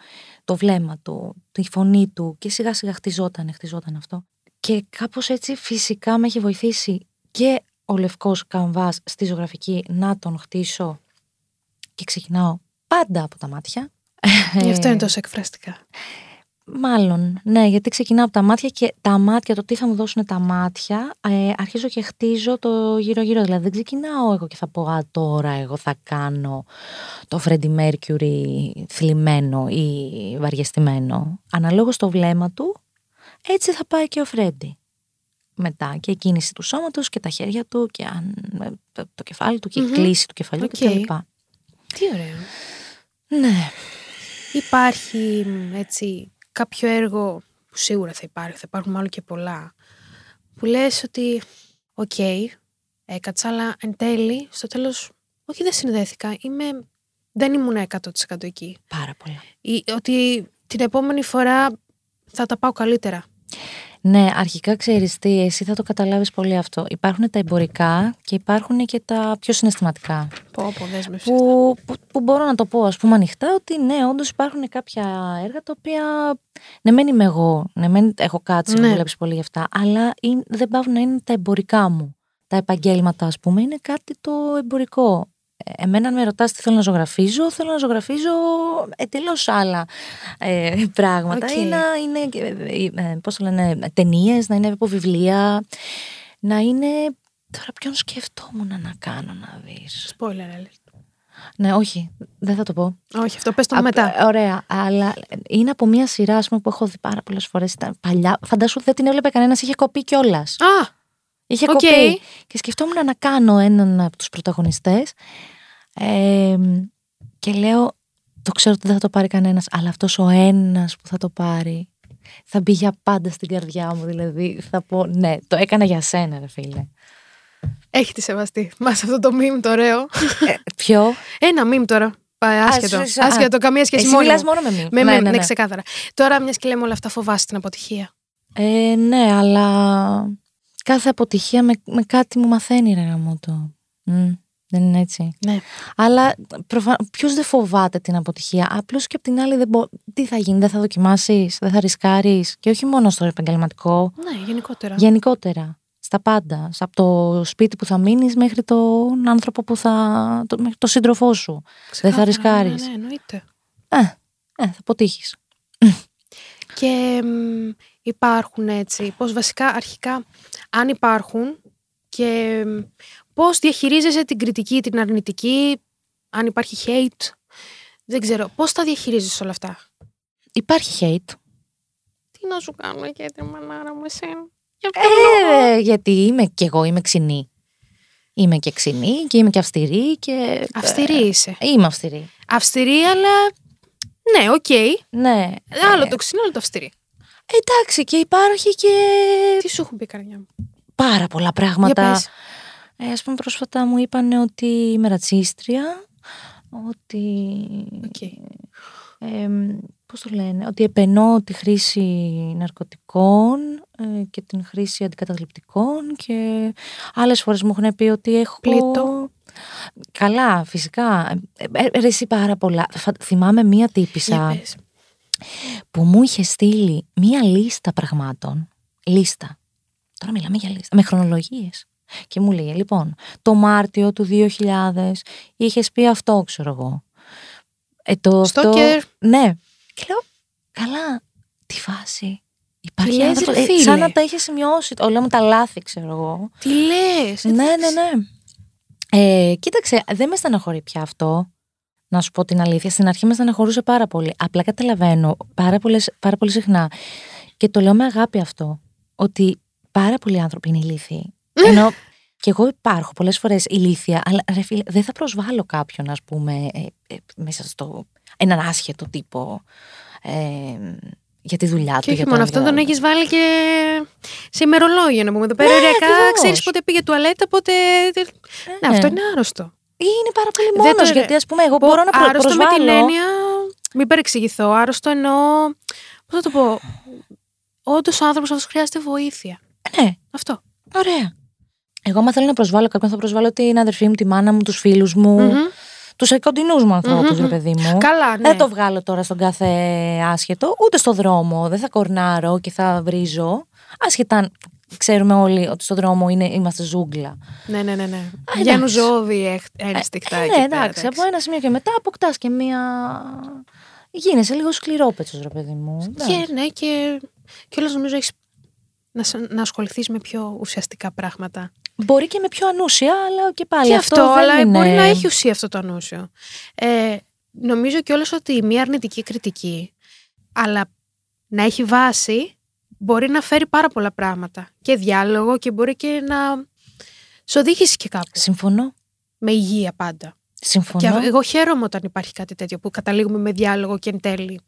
το βλέμμα του, τη φωνή του και σιγά σιγά χτιζόταν, χτιζόταν αυτό. Και κάπως έτσι φυσικά με έχει βοηθήσει και ο λευκός καμβάς στη ζωγραφική να τον χτίσω και ξεκινάω πάντα από τα μάτια. Γι' αυτό είναι Ε, τόσο εκφραστικά. Μάλλον, ναι, γιατί ξεκινάω από τα μάτια και τα μάτια, το τι θα μου δώσουν τα μάτια, ε, αρχίζω και χτίζω το γύρω-γύρω. Δηλαδή δεν ξεκινάω εγώ και θα πω «Α, τώρα εγώ θα κάνω το Freddie Mercury θλιμμένο ή βαριεστημένο». Αναλόγως στο βλέμμα του, έτσι θα πάει και ο Φρέντι. Μετά και η κίνηση του σώματος και τα χέρια του και αν, ε, το, το κεφάλι του και Μμμ. η κλίση του κεφαλιού Οκ. και τα λοιπά. Τι ωραίο. Ναι. Υπάρχει μ, έτσι κάποιο έργο που σίγουρα θα υπάρχει, θα υπάρχουν μάλλον και πολλά, που λες ότι οκ, έκατσα, αλλά εν τέλει, στο τέλος, όχι δεν συνδέθηκα, είμαι, δεν ήμουν 100% εκεί. Πάρα πολλά. Ή ότι την επόμενη φορά θα τα πάω καλύτερα. Ναι, αρχικά ξέρεις τι, εσύ θα το καταλάβεις πολύ αυτό. Υπάρχουν τα εμπορικά και υπάρχουν και τα πιο συναισθηματικά. Πω, πω, δέσμευση. Που, που, που μπορώ να το πω ας πούμε ανοιχτά ότι ναι, όντως υπάρχουν κάποια έργα τα οποία ναι μεν είμαι εγώ, ναι μεν έχω κάτσει Ναι. να δουλέψει πολύ γι' αυτά, αλλά είναι, δεν πάβουν να είναι τα εμπορικά μου. Τα επαγγέλματα ας πούμε είναι κάτι το εμπορικό. Ε, Εμένα αν με ρωτάς τι θέλω να ζωγραφίζω, θέλω να ζωγραφίζω εντελώς άλλα ε, πράγματα. Οκ. Ή να είναι, ε, ε, πώς το λένε, ταινίες, να είναι από βιβλία, να είναι τώρα ποιον σκεφτόμουν να κάνω να δεις. Spoiler alert. Ναι, όχι, δεν θα το πω. Όχι, αυτό πες το Α, μετά. Ωραία, αλλά είναι από μια σειρά ας πούμε, που έχω δει πάρα πολλές φορές. Ήταν παλιά. Φαντάσου δεν την έβλεπε κανένας, είχε κοπεί κιόλας. Α, Είχε Οκ. κοπεί. Και σκεφτόμουν να κάνω έναν από τους πρωταγωνιστές. Ε, και λέω, το ξέρω ότι δεν θα το πάρει κανένας, αλλά αυτός ο ένας που θα το πάρει θα μπει για πάντα στην καρδιά μου. Δηλαδή θα πω, ναι, το έκανα για σένα, ρε φίλε. έχει τη σεβαστή. Μα αυτό το meme το ωραίο. Ε, ποιο; Ένα meme τώρα. Πάει άσχετο. σου- α, άσχετο, καμία σχέση Εσύ μόνο. μιλάς μου. μόνο με μη. Με ναι, meme, ναι, ναι, ναι. ξεκάθαρα. Τώρα, μιας και λέμε όλα αυτά, φοβάσαι την αποτυχία. Ε, ναι, αλλά κάθε αποτυχία με, με κάτι μου μαθαίνει, ρε γαμώτο. Μμ, δεν είναι έτσι. Ναι. Αλλά προφα... ποιος δεν φοβάται την αποτυχία; Απλώς και απ' την άλλη, δεν μπο... τι θα γίνει, δεν θα δοκιμάσεις, δεν θα ρισκάρεις. Και όχι μόνο στο επαγγελματικό, Ναι, γενικότερα. γενικότερα. Στα πάντα. Από το σπίτι που θα μείνεις μέχρι τον άνθρωπο που θα. Το, μέχρι το σύντροφό σου. Ξεκάθαρα, ρισκάρεις. Ναι, ναι, εννοείται. Ε, ε θα αποτύχεις. Και μ, υπάρχουν έτσι, πώς βασικά αρχικά, αν υπάρχουν και μ, πώς διαχειρίζεσαι την κριτική, την αρνητική, αν υπάρχει hate, δεν ξέρω, πώς τα διαχειρίζεσαι όλα αυτά; Υπάρχει hate. Τι να σου κάνω και τη μανάρα μου εσένα. Για ποιο λόγο; Ε, γιατί είμαι και εγώ είμαι ξινή. Είμαι και ξινή και είμαι και αυστηρή και... Αυστηρή είσαι. Είμαι αυστηρή. Αυστηρή, αλλά ναι, οκ. Ναι. Άλλο το ξινή, άλλο το αυστηρή. Εντάξει και υπάρχει και Τι σου έχουν πει, καρδιά μου; πάρα πολλά Για πράγματα. πες. Ε, ας πούμε πρόσφατα μου είπαν ότι είμαι ρατσίστρια, ότι... Οκ. Ε, πώς το λένε, ότι επαινώ τη χρήση ναρκωτικών ε, και την χρήση αντικαταθλιπτικών και άλλες φορές μου έχουν πει ότι έχω... Πλήττω. Καλά, φυσικά. Ε, ε, ε, ρε, εσύ πάρα πολλά. Φα- Θυμάμαι μία Για τύπησα πες. Που μου είχε στείλει μία λίστα πραγμάτων. Λίστα. Τώρα μιλάμε για λίστα. Με χρονολογίες. Και μου λέει, λοιπόν, το Μάρτιο του 2000 είχες πει αυτό, ξέρω εγώ. Ε, το αυτό... Στόκερ. Ναι. Και λέω, καλά, τι φάση. Υπάρχει λες, άνθρωπος- ρε ε, φίλε. σαν να τα είχες σημειώσει. Όλα μου τα λάθη, ξέρω εγώ. Τι λες. Ναι, ναι, ναι. Ε, κοίταξε, δεν με στεναχωρεί πια αυτό. Να σου πω την αλήθεια. Στην αρχή με στεναχωρούσε πάρα πολύ. Απλά καταλαβαίνω πάρα, πολλές, πάρα πολύ συχνά. Και το λέω με αγάπη αυτό. Ότι πάρα πολλοί άνθρωποι είναι ηλίθιοι. Ενώ και εγώ υπάρχω πολλές φορές ηλίθια, αλλά ρε φίλε, δεν θα προσβάλλω κάποιον, ας πούμε, ε, ε, μέσα στο. έναν άσχετο τύπο. Ε, για τη δουλειά του. Και όχι για μόνο το αυτό, για- τον έχεις βάλει και σε ημερολόγιο να πούμε. Εδώ πέρα, Ναι, ωριακά ακριβώς. ξέρεις πότε πήγε τουαλέτα, πότε. Ναι, αυτό είναι άρρωστο. Είναι πάρα πολύ Δεν μόνος. το- Γιατί, ας πούμε, εγώ μπορώ να προ- άρρωστο προσβάλλω. με την έννοια. Μην παρεξηγηθώ. Άρρωστο εννοώ. Πώς θα το πω. Όντως ο άνθρωπος αυτός χρειάζεται βοήθεια. Ναι, Αυτό. Ωραία. Εγώ, άμα θέλω να προσβάλλω κάποιον, θα προσβάλλω την αδερφή μου, τη μάνα μου, τους φίλους μου, Μμμ. τους κοντινού μου ανθρώπους, Μμμ. ρε παιδί μου. Καλά, ναι. Δεν το βγάλω τώρα στον κάθε άσχετο, ούτε στο δρόμο. Δεν θα κορνάρω και θα βρίζω. Άσχετα αν ξέρουμε όλοι ότι στο δρόμο είναι, είμαστε ζούγκλα. Ναι, ναι, ναι. ναι. εντάξει. Βγαίνουν ζώδι έχ- ένστικτα. Ε, εκεί ναι, πέρα, εντάξει. Από ένα σημείο και μετά αποκτάς και μία. Γίνεσαι λίγο σκληρόπετσος, ρε παιδί μου. Εντάξει. Και ναι, και, και όλες νομίζω έχεις να, σε- να ασχοληθείς με πιο ουσιαστικά πράγματα. Μπορεί και με πιο ανούσια, αλλά και πάλι. και αυτό, δεν αλλά είναι... μπορεί να έχει ουσία αυτό το ανούσιο. Ε, νομίζω κιόλας ότι μια αρνητική κριτική, αλλά να έχει βάση, μπορεί να φέρει πάρα πολλά πράγματα. Και διάλογο και μπορεί και να σε οδηγήσει και κάπου. Συμφωνώ. Με υγεία πάντα. Συμφωνώ. Και εγώ χαίρομαι όταν υπάρχει κάτι τέτοιο που καταλήγουμε με διάλογο και εν τέλει.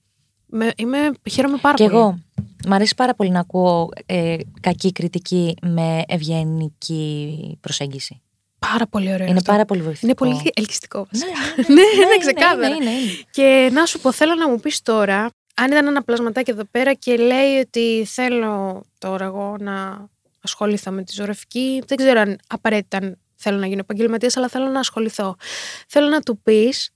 Με, είμαι, χαίρομαι πάρα Και πολύ. εγώ. Μ' αρέσει πάρα πολύ να ακούω ε, κακή κριτική με ευγενική προσέγγιση. Πάρα πολύ ωραίο. Είναι αυτό. πάρα πολύ βοηθητικό. Είναι πολύ ελκυστικό. Ναι, βασικά. ναι, Ναι, ναι, ναι, ξεκάθαρα. είναι, είναι, είναι. Και να σου πω, θέλω να μου πεις τώρα, αν ήταν ένα πλασματάκι εδώ πέρα και λέει ότι θέλω τώρα εγώ να ασχοληθώ με τη ζωγραφική, δεν ξέρω αν απαραίτητα θέλω να γίνω επαγγελματίας, αλλά θέλω να ασχοληθώ. Θέλω να του πεις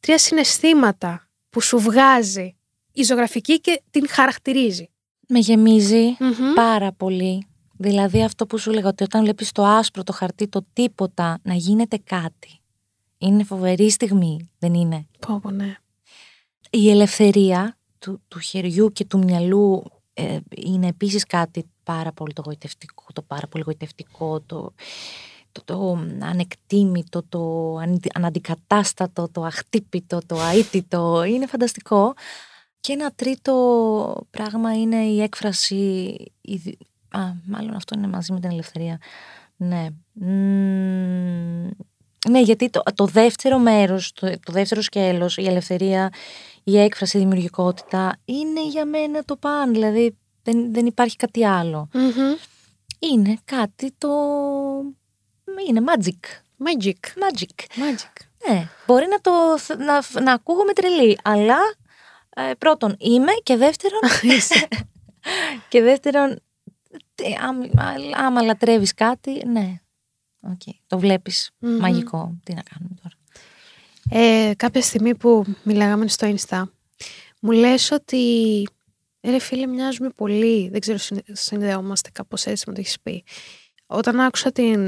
τρία συναισθήματα που σου βγάζει η ζωγραφική και την χαρακτηρίζει. Με γεμίζει Μμμ. πάρα πολύ. Δηλαδή αυτό που σου λέγα ότι όταν βλέπεις το άσπρο, το χαρτί, το τίποτα να γίνεται κάτι. Είναι φοβερή στιγμή, δεν είναι; Πω, πω, ναι. Η ελευθερία του, του χεριού και του μυαλού ε, είναι επίσης κάτι πάρα πολύ το γοητευτικό, το πάρα πολύ γοητευτικό, το... το, το ανεκτήμητο, το αναντικατάστατο, το αχτύπητο, το αίτητο. Είναι φανταστικό. Και ένα τρίτο πράγμα είναι η έκφραση. Α, μάλλον αυτό είναι μαζί με την ελευθερία. Ναι. Ναι, γιατί το, το δεύτερο μέρος, το, το δεύτερο σκέλος, η ελευθερία, η έκφραση, η δημιουργικότητα, είναι για μένα το παν. Δηλαδή δεν, δεν υπάρχει κάτι Είναι κάτι το... Είναι magic. Magic. Magic. Magic. Ναι, μπορεί να, το, να, να ακούγομαι τρελή, αλλά ε, πρώτον είμαι και δεύτερον... και δεύτερον, άμα λατρεύεις κάτι, ναι, okay, το βλεπεις μαγικό. Τι να κάνουμε τώρα. Ε, κάποια στιγμή που μιλάγαμε στο Insta, μου λες ότι ρε φίλε μοιάζουμε πολύ, δεν ξέρω συνδεόμαστε κάπως έτσι μου το έχεις πει. Όταν άκουσα την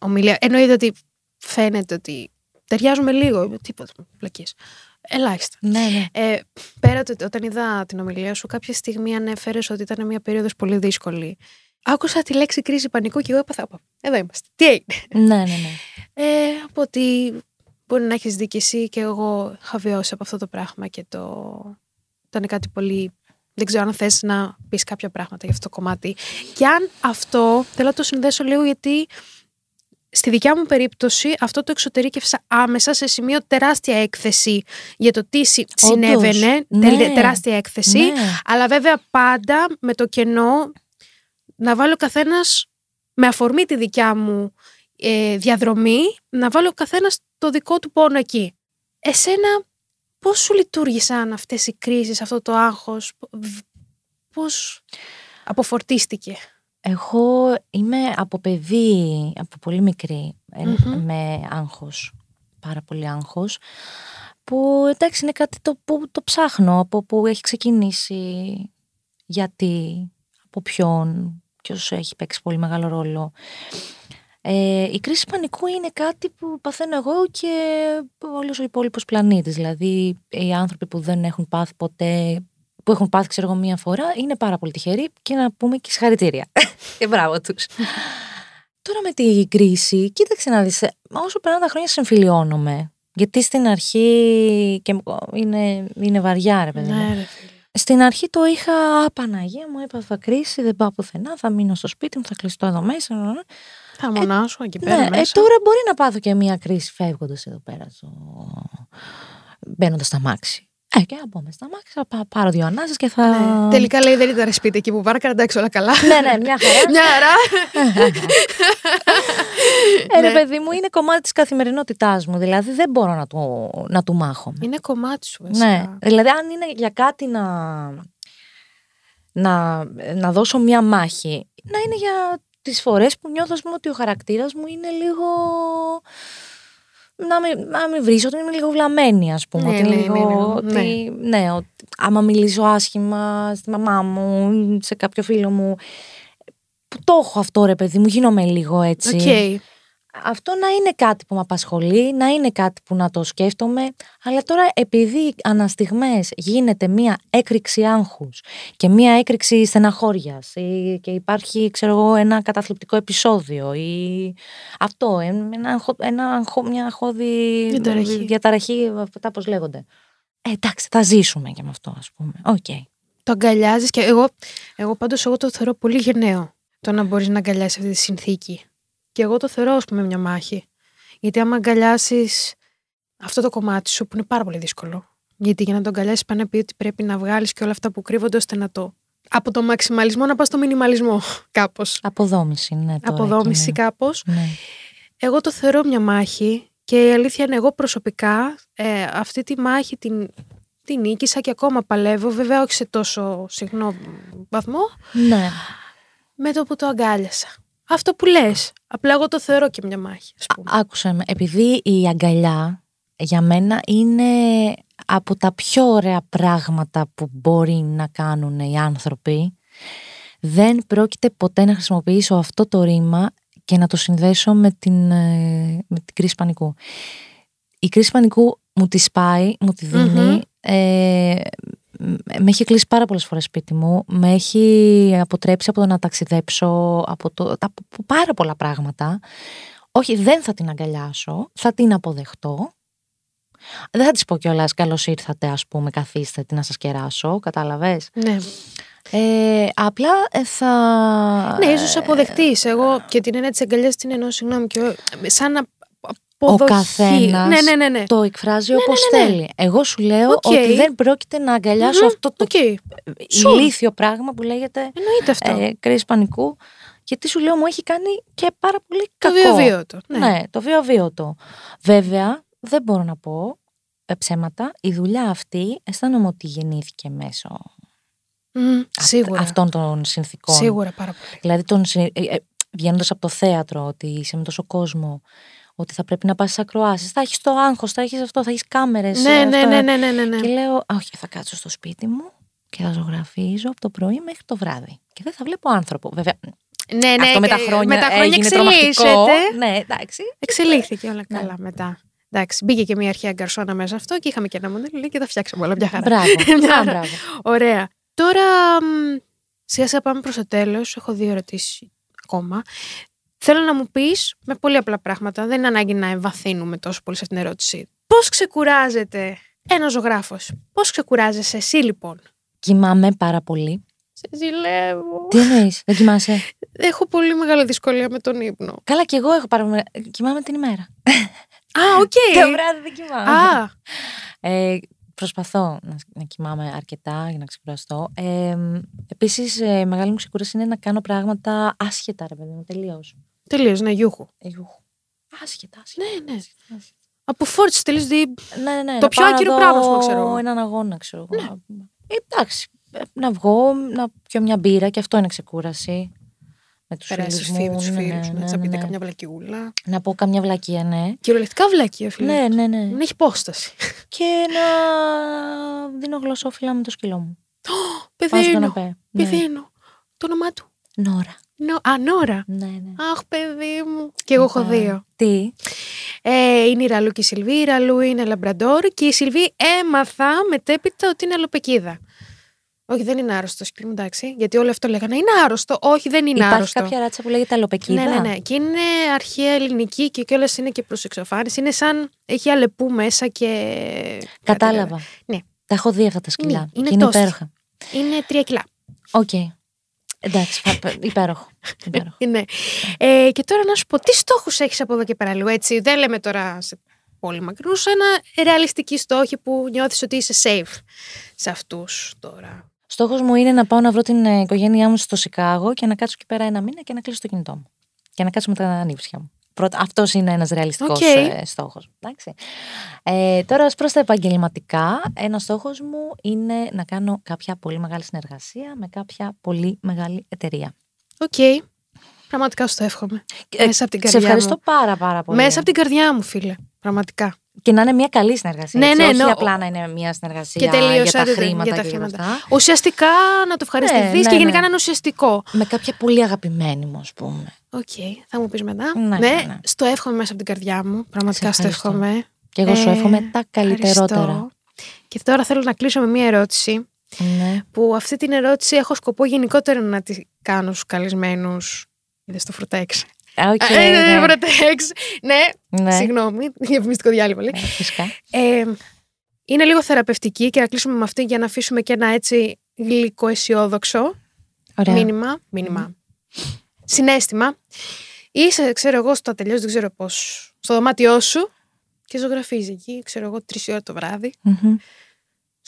ομιλία, εννοείται ότι φαίνεται ότι ταιριάζουμε λίγο, τίποτα, πλακίες. Ελάχιστα. Ναι, ναι. Ε, πέρα το, όταν είδα την ομιλία σου, κάποια στιγμή ανέφερες ότι ήταν μια περίοδος πολύ δύσκολη. Άκουσα τη λέξη κρίση πανικού και εγώ έπαθα. Εδώ είμαστε. Τι έγινε; Ναι, ναι, ναι. Ε, από ότι μπορεί να έχεις δει και εσύ και εγώ είχα βιώσει από αυτό το πράγμα και το. Ήταν κάτι πολύ. Δεν ξέρω αν θες να πεις κάποια πράγματα για αυτό το κομμάτι. Και αν αυτό, θέλω να το συνδέσω λίγο γιατί στη δικιά μου περίπτωση αυτό το εξωτερήκευσα άμεσα σε σημείο τεράστια έκθεση για το τι συνέβαινε, ναι. τεράστια έκθεση, ναι. αλλά βέβαια πάντα με το κενό να βάλω καθένας με αφορμή τη δικιά μου ε, διαδρομή, να βάλω καθένας το δικό του πόνο εκεί. Εσένα πώς σου λειτουργήσαν αυτές οι κρίσεις, αυτό το άγχος, πώς αποφορτίστηκε; Εγώ είμαι από παιδί, από πολύ μικρή, με άγχος, πάρα πολύ άγχος, που εντάξει είναι κάτι το που το ψάχνω, από που έχει ξεκινήσει, γιατί, από ποιον, ποιος έχει παίξει πολύ μεγάλο ρόλο. Ε, η κρίση πανικού είναι κάτι που παθαίνω εγώ και όλος ο υπόλοιπος πλανήτης. Δηλαδή οι άνθρωποι που δεν έχουν πάθει ποτέ που έχουν πάθει, ξέρω εγώ, μία φορά, είναι πάρα πολύ τυχεροί και να πούμε και συγχαρητήρια. και μπράβο τους. Τώρα με την κρίση, κοίταξε να δεις, όσο περνάνε τα χρόνια συμφιλιώνομαι. Γιατί στην αρχή και είναι, είναι βαριά ρε παιδί ναι, Στην αρχή το είχα, Παναγία μου, έπαθα κρίση, δεν πάω πουθενά, θα μείνω στο σπίτι μου, θα κλειστώ εδώ μέσα. Θα ε, μονάσω εκεί πέρα ναι, ε, μέσα. τώρα μπορεί να πάθω και μια κρίση φεύγοντας εδώ πέρα, στο... μπαίνοντας στα μάξι. Ε, και να πούμε στα μάξι, θα πάρω δύο ανάσες και θα. Ναι. Τελικά λέει δεν ήταν σπίτι εκεί που πάρκα, εντάξει όλα καλά. ναι, ναι, μια χαρά. μια χαρά. ε, ναι. παιδί μου, είναι κομμάτι της καθημερινότητάς μου. Δηλαδή δεν μπορώ να του, να του μάχω. Είναι κομμάτι σου, βασικά. Ναι. Δηλαδή, αν είναι για κάτι να, να, να δώσω μια μάχη, να είναι για τις φορές που νιώθω πούμε, ότι ο χαρακτήρας μου είναι λίγο να μην, να μην βρίσω ότι είμαι λίγο βλαμμένη, ας πούμε. Ναι, ότι ναι, λίγο, ναι, ναι, ότι, ναι. ότι, άμα μιλήσω άσχημα στη μαμά μου, σε κάποιο φίλο μου. Που το έχω αυτό, ρε παιδί μου, γίνομαι λίγο έτσι. Okay αυτό να είναι κάτι που με απασχολεί, να είναι κάτι που να το σκέφτομαι, αλλά τώρα επειδή αναστιγμές γίνεται μία έκρηξη άγχους και μία έκρηξη στεναχώριας ή, και υπάρχει ξέρω εγώ, ένα καταθλιπτικό επεισόδιο ή αυτό, ένα, ένα, μια αγχώδη διαταραχή, διαταραχή αυτά πώς λέγονται. Ε, εντάξει, θα ζήσουμε και με αυτό ας πούμε. Okay. Το αγκαλιάζεις και εγώ, εγώ πάντως εγώ το θεωρώ πολύ γενναίο το να μπορείς να αγκαλιάσεις αυτή τη συνθήκη. Και εγώ το θεωρώ, ας πούμε, μια μάχη. Γιατί άμα αγκαλιάσεις αυτό το κομμάτι σου, που είναι πάρα πολύ δύσκολο. Γιατί για να το αγκαλιάσεις, πάνε να πει ότι πρέπει να βγάλεις και όλα αυτά που κρύβονται ώστε να το. Από το μαξιμαλισμό να πας στο μινιμαλισμό, κάπως. Αποδόμηση, ναι. Τώρα Αποδόμηση, κάπως. Ναι. Εγώ το θεωρώ μια μάχη και η αλήθεια είναι εγώ προσωπικά ε, αυτή τη μάχη την, την νίκησα και ακόμα παλεύω. Βέβαια, όχι σε τόσο συχνό βαθμό. Ναι. Με το που το αγκάλιασα. Αυτό που λες. Απλά εγώ το θεωρώ και μια μάχη. Ας πούμε. Άκουσα με. Επειδή η αγκαλιά για μένα είναι από τα πιο ωραία πράγματα που μπορεί να κάνουν οι άνθρωποι. Δεν πρόκειται ποτέ να χρησιμοποιήσω αυτό το ρήμα και να το συνδέσω με την, ε, με την κρίση πανικού. Η κρίση πανικού μου τη σπάει, μου τη δινει με έχει κλείσει πάρα πολλές φορές σπίτι μου, με έχει αποτρέψει από το να ταξιδέψω, από, το, από πάρα πολλά πράγματα. Όχι, δεν θα την αγκαλιάσω, θα την αποδεχτώ. Δεν θα της πω κιόλας καλώς ήρθατε, ας πούμε, καθίστε τι να σας κεράσω. Κατάλαβες. Ναι. Ε, απλά ε, θα. Ναι, ίσως αποδεχτείς. Εγώ και την έννοια της αγκαλιάς την εννοώ, συγγνώμη, και ο- σαν να Ο αποδοχή. καθένας Ναι, ναι, ναι. ναι. το εκφράζει Ναι, όπως ναι, ναι, ναι. θέλει. Εγώ σου λέω Οκ. ότι δεν πρόκειται να αγκαλιάσω Μμμ, αυτό το Οκ, Sure. ηλίθιο πράγμα που λέγεται εννοείται αυτό. ε, κρίση πανικού. Γιατί σου λέω μου έχει κάνει και πάρα πολύ το κακό. βιοβίωτο. Ναι. Ναι, το βίο-βίωτο. Βέβαια, δεν μπορώ να πω ε, ψέματα. Η δουλειά αυτή αισθάνομαι ότι γεννήθηκε μέσω Μμ, αυ- Σίγουρα. αυτών των συνθήκων. Σίγουρα πάρα πολύ. Δηλαδή, τον, βγαίνοντας από το θέατρο, ότι είσαι με τόσο κόσμο, ότι θα πρέπει να πας στις ακροάσεις. Θα έχεις το άγχος, θα έχεις αυτό, θα έχεις κάμερες. Ναι, ναι, ναι, ναι, ναι, ναι, ναι. Και λέω, «Α, Όχι, θα κάτσω στο σπίτι μου και θα ζωγραφίζω από το πρωί μέχρι το βράδυ. Και δεν θα βλέπω άνθρωπο. Βέβαια, Ναι, ναι, αυτό με τα και- χρόνια, με τα χρόνια έγινε τρομακτικό. εξελίσσεται. Ναι, εντάξει. Εξελίχθηκε όλα Ναι. καλά μετά. Εντάξει, μπήκε και μια αρχαία γκαρσόνα μέσα αυτό και είχαμε και ένα μοντέλο λέει, και τα φτιάξαμε όλα μια χαρά. Μπράβο. Μια Α, χαρά. μπράβο. Ωραία. Τώρα μ, σιγά σιγά πάμε προς το τέλος. Έχω δύο ερωτήσεις ακόμα. Θέλω να μου πεις με πολύ απλά πράγματα. Δεν είναι ανάγκη να εμβαθύνουμε τόσο πολύ σε αυτήν την ερώτηση. Πώς ξεκουράζεται ένας ζωγράφος; Πώς ξεκουράζεσαι εσύ λοιπόν; Κοιμάμαι πάρα πολύ. Σε ζηλεύω. Τι εννοείς, δεν κοιμάσαι; Έχω πολύ μεγάλη δυσκολία με τον ύπνο. Καλά, και εγώ έχω πάρα πολύ. Κοιμάμαι την ημέρα. Α, οκ. Το βράδυ δεν κοιμάμαι. Α, Ε, προσπαθώ να, να κοιμάμαι αρκετά για να ξεκουραστώ. Ε, Επίσης, ε, μεγάλη μου ξεκούραση είναι να κάνω πράγματα άσχετα, ρε παιδί μου, τελείως. Τελείως, ναι, γιούχου. Άσχετα, άσχετα. Ναι, ναι. Από φόρτιση τελείως δι... Ναι, ναι, ναι, Το να πιο πάω να άκυρο δω πράγμα, ας πούμε, ξέρω εγώ. Έναν αγώνα, ξέρω εγώ. να- Ε, εντάξει. ε, Να βγω, να πιω μια μπύρα και αυτό είναι ξεκούραση. Με τους φίλους Περάσεις μου. φίλους, τους ναι, φίλους, ναι, να ναι, θα πείτε ναι. καμιά βλακιούλα. Να πω καμιά βλακεία, ναι. Κυριολεκτικά βλακία, φίλε. Ναι, ναι, ναι. Δεν έχει πόσταση. Και να δίνω γλωσσόφυλλα με το σκυλό μου. Πάνω στο Παιδίνο. καναπέ. Ναι. Παιδίνο. Το όνομά του. Νόρα. Νο... Α, Νόρα. Ναι, ναι. Αχ, παιδί μου. Και εγώ έχω Ε, δύο. Τι; Ε, είναι η Ραλού και η Σιλβή. Η Ραλού είναι λαμπραντόρ και η Σιλβή έμαθα μετέπειτα ότι είναι αλοπεκίδα. Όχι, δεν είναι άρρωστο, σκύλο μου, εντάξει. Γιατί όλο αυτό λέγανε είναι άρρωστο. Όχι, δεν είναι Υπάρχει άρρωστο. κάποια ράτσα που λέγεται αλοπεκίδα. Ναι, ναι, ναι. Και είναι αρχαία ελληνική και κιόλας είναι και προς εξαφάνιση. Είναι σαν. έχει αλεπού μέσα και. Κατάλαβα. Ναι. Τα έχω δει αυτά τα σκυλιά. Ναι, είναι και είναι τόστ. υπέροχα. Είναι τρία κιλά. Οκ. Εντάξει, πα- πα- υπέροχο. υπέροχο. Ναι. Ε, και τώρα να σου πω, τι στόχους έχεις από εδώ και πέρα λίγο έτσι; Δεν λέμε τώρα σε πολύ μακρινού, ένα ρεαλιστικοί στόχοι που νιώθεις ότι είσαι safe σε αυτούς τώρα. Στόχος μου είναι να πάω να βρω την ε, οικογένειά μου στο Σικάγο και να κάτσω εκεί πέρα ένα μήνα και να κλείσω το κινητό μου. Και να κάτσω με τα ανήψια μου. Αυτός είναι ένας ρεαλιστικός Οκ. ε, στόχος. Ε, τώρα, ως προς τα επαγγελματικά, ένας στόχος μου είναι να κάνω κάποια πολύ μεγάλη συνεργασία με κάποια πολύ μεγάλη εταιρεία. Οκ. Πραγματικά σου το εύχομαι. Ε, Μέσα από την Σε καρδιά ευχαριστώ μου. πάρα πάρα πολύ. Μέσα από την καρδιά μου, φίλε. Πραγματικά. Και να είναι μια καλή συνεργασία. Ναι, έτσι, ναι, όχι εννοώ. απλά να είναι μια συνεργασία Και τελείωσε, για τα άντε, δεν- χρήματα για τα και για χρήματα. αυτά. Ουσιαστικά να το ευχαριστηθείς Ναι, ναι, και γενικά ναι. να είναι ουσιαστικό. Με κάποια πολύ αγαπημένη μου, ας πούμε. Οκ, θα μου πεις μετά. Ναι, ναι. στο εύχομαι μέσα από την καρδιά μου. Πραγματικά Σε στο ευχαριστώ. εύχομαι. Και εγώ σου Ε, εύχομαι τα καλύτερότερα. Ευχαριστώ. Και τώρα θέλω να κλείσω με μία ερώτηση Ναι. που αυτή την ερώτηση έχω σκοπό γενικότερα να τη κάνω στους καλεσμένους. Είδες το Φρωτέξ. Α, οκ, Ε, ναι. Φρωτέξ. Ναι, Ναι. συγγνώμη, διαφημιστικό διάλειμμα λέει. Ναι, φυσικά. Ε, είναι λίγο θεραπευτική και να κλείσουμε με αυτή για να αφήσουμε και ένα έτσι γλυκό αισιόδοξο Ωραία. μήνυμα. μήνυμα. Συνέστημα. Είσαι, ξέρω εγώ, στο ατελείο, δεν ξέρω πώς, στο δωμάτιό σου και ζωγραφίζει εκεί, ξέρω εγώ, τρεις ώρα το βράδυ. Μμμ.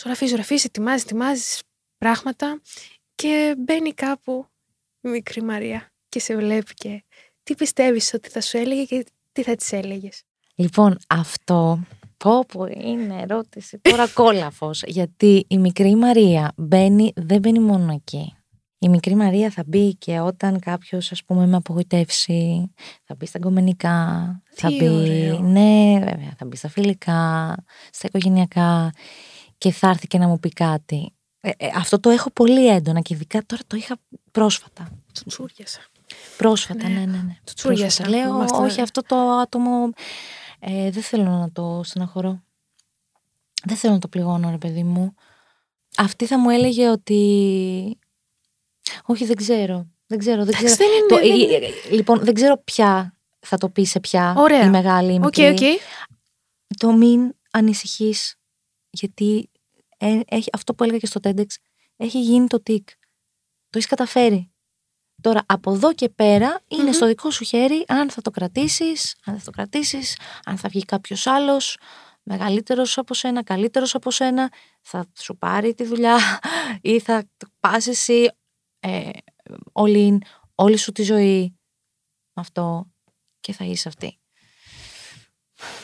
Ζωγραφίζει, ζωγραφίζει, ετοιμάζεις, ετοιμάζεις πράγματα και μπαίνει κάπου η μικρή Μαρία και σε βλέπει και τι πιστεύεις ότι θα σου έλεγε και τι θα της έλεγες; Λοιπόν, αυτό πω πω είναι ερώτηση τώρα κόλαφος γιατί η μικρή Μαρία μπαίνει, δεν μπαίνει μόνο εκεί. Η μικρή Μαρία θα μπει και όταν κάποιος ας πούμε με απογοητεύσει, θα μπει στα κομμενικά, θα Τι μπει, ωραίο. ναι βέβαια, θα μπει στα φιλικά, στα οικογενειακά και θα έρθει και να μου πει κάτι. Ε, ε, αυτό το έχω πολύ έντονα και ειδικά τώρα το είχα πρόσφατα. Τσουτσούριασα. Πρόσφατα, Ναι. ναι, ναι. ναι. Το τσούριασα. Πρόσφατα. Λέω, Είμαστε- όχι, αυτό το άτομο ε, δεν θέλω να το στεναχωρώ. Δεν θέλω να το πληγώνω, ρε παιδί μου. Αυτή θα μου έλεγε ότι. Όχι, δεν ξέρω. Δεν ξέρω, δεν ξέρω. Εντάξει, δεν είναι- Το- δεν ε, είναι- ε, ε, λοιπόν, δεν ξέρω ποια θα το πει σε ποια Ωραία. η μεγάλη ή η Οκ, μικρή. οκ. Το μην ανησυχείς, γιατί ε, έχει, αυτό που έλεγα και στο TEDx, έχει γίνει το τικ. Το έχεις καταφέρει. Τώρα, από εδώ και πέρα, είναι Μμμ. στο δικό σου χέρι αν θα το κρατήσεις, αν δεν θα το κρατήσεις, αν θα βγει κάποιος άλλος, μεγαλύτερος από σένα, καλύτερος από σένα, θα σου πάρει τη δουλειά ή θα πας εσύ ε, all in, όλη σου τη ζωή με αυτό και θα είσαι αυτή.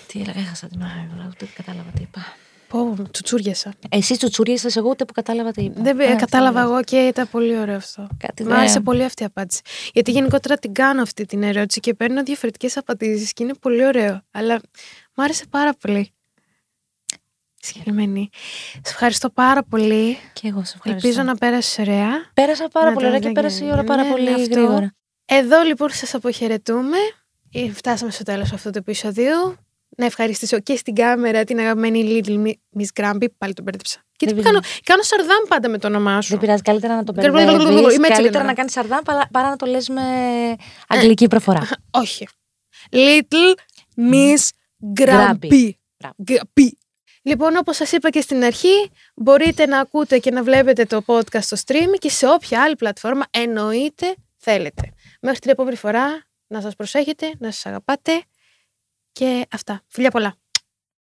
Τι έλεγα, έχασα την ώρα, τώρα, ούτε κατάλαβα τι είπα. Πω, τσουτσούριασα. Εσύ τσουτσούριασες εγώ ούτε που κατάλαβα τι είπα. Δεν Α, κατάλαβα αυτό εγώ και ήταν πολύ ωραίο αυτό. Κάτι Μ' δεν- άρεσε πολύ αυτή η απάντηση. Γιατί γενικότερα την κάνω αυτή την ερώτηση και παίρνω διαφορετικές απαντήσεις και είναι πολύ ωραίο. Αλλά μ' άρεσε πάρα πολύ. Συγκεκριμένη. Σε ευχαριστώ πάρα πολύ. Και εγώ σε ευχαριστώ. Ελπίζω να πέρασες ωραία. Πέρασα πάρα Να πολύ το ωραία και δεν πέρασε η γίνει. ώρα πάρα Ναι, πολύ αυτό. γρήγορα. Εδώ λοιπόν σας αποχαιρετούμε. Ε, Φτάσαμε στο τέλος αυτού του επεισοδίου. Να ευχαριστήσω και στην κάμερα την αγαπημένη Little Mi- Miss Grumpy. Πάλι τον μπέρδεψα. Και τι Δεν κάνω, κάνω σαρδάμ πάντα με το όνομά σου. Δεν πειράζει, καλύτερα να το Blablabla, μπερδεύεις, είμαι έτσι καλύτερα γρήγορα. να κάνεις σαρδάμ παρά, παρά να το λες με αγγλική προφορά. Όχι. Little Miss Grumpy. Grumpy. Μπράβο. Grumpy. Λοιπόν, όπως σας είπα και στην αρχή, μπορείτε να ακούτε και να βλέπετε το podcast στο stream και σε όποια άλλη πλατφόρμα εννοείται θέλετε. Μέχρι την επόμενη φορά, να σας προσέχετε, να σας αγαπάτε και αυτά. Φιλιά πολλά.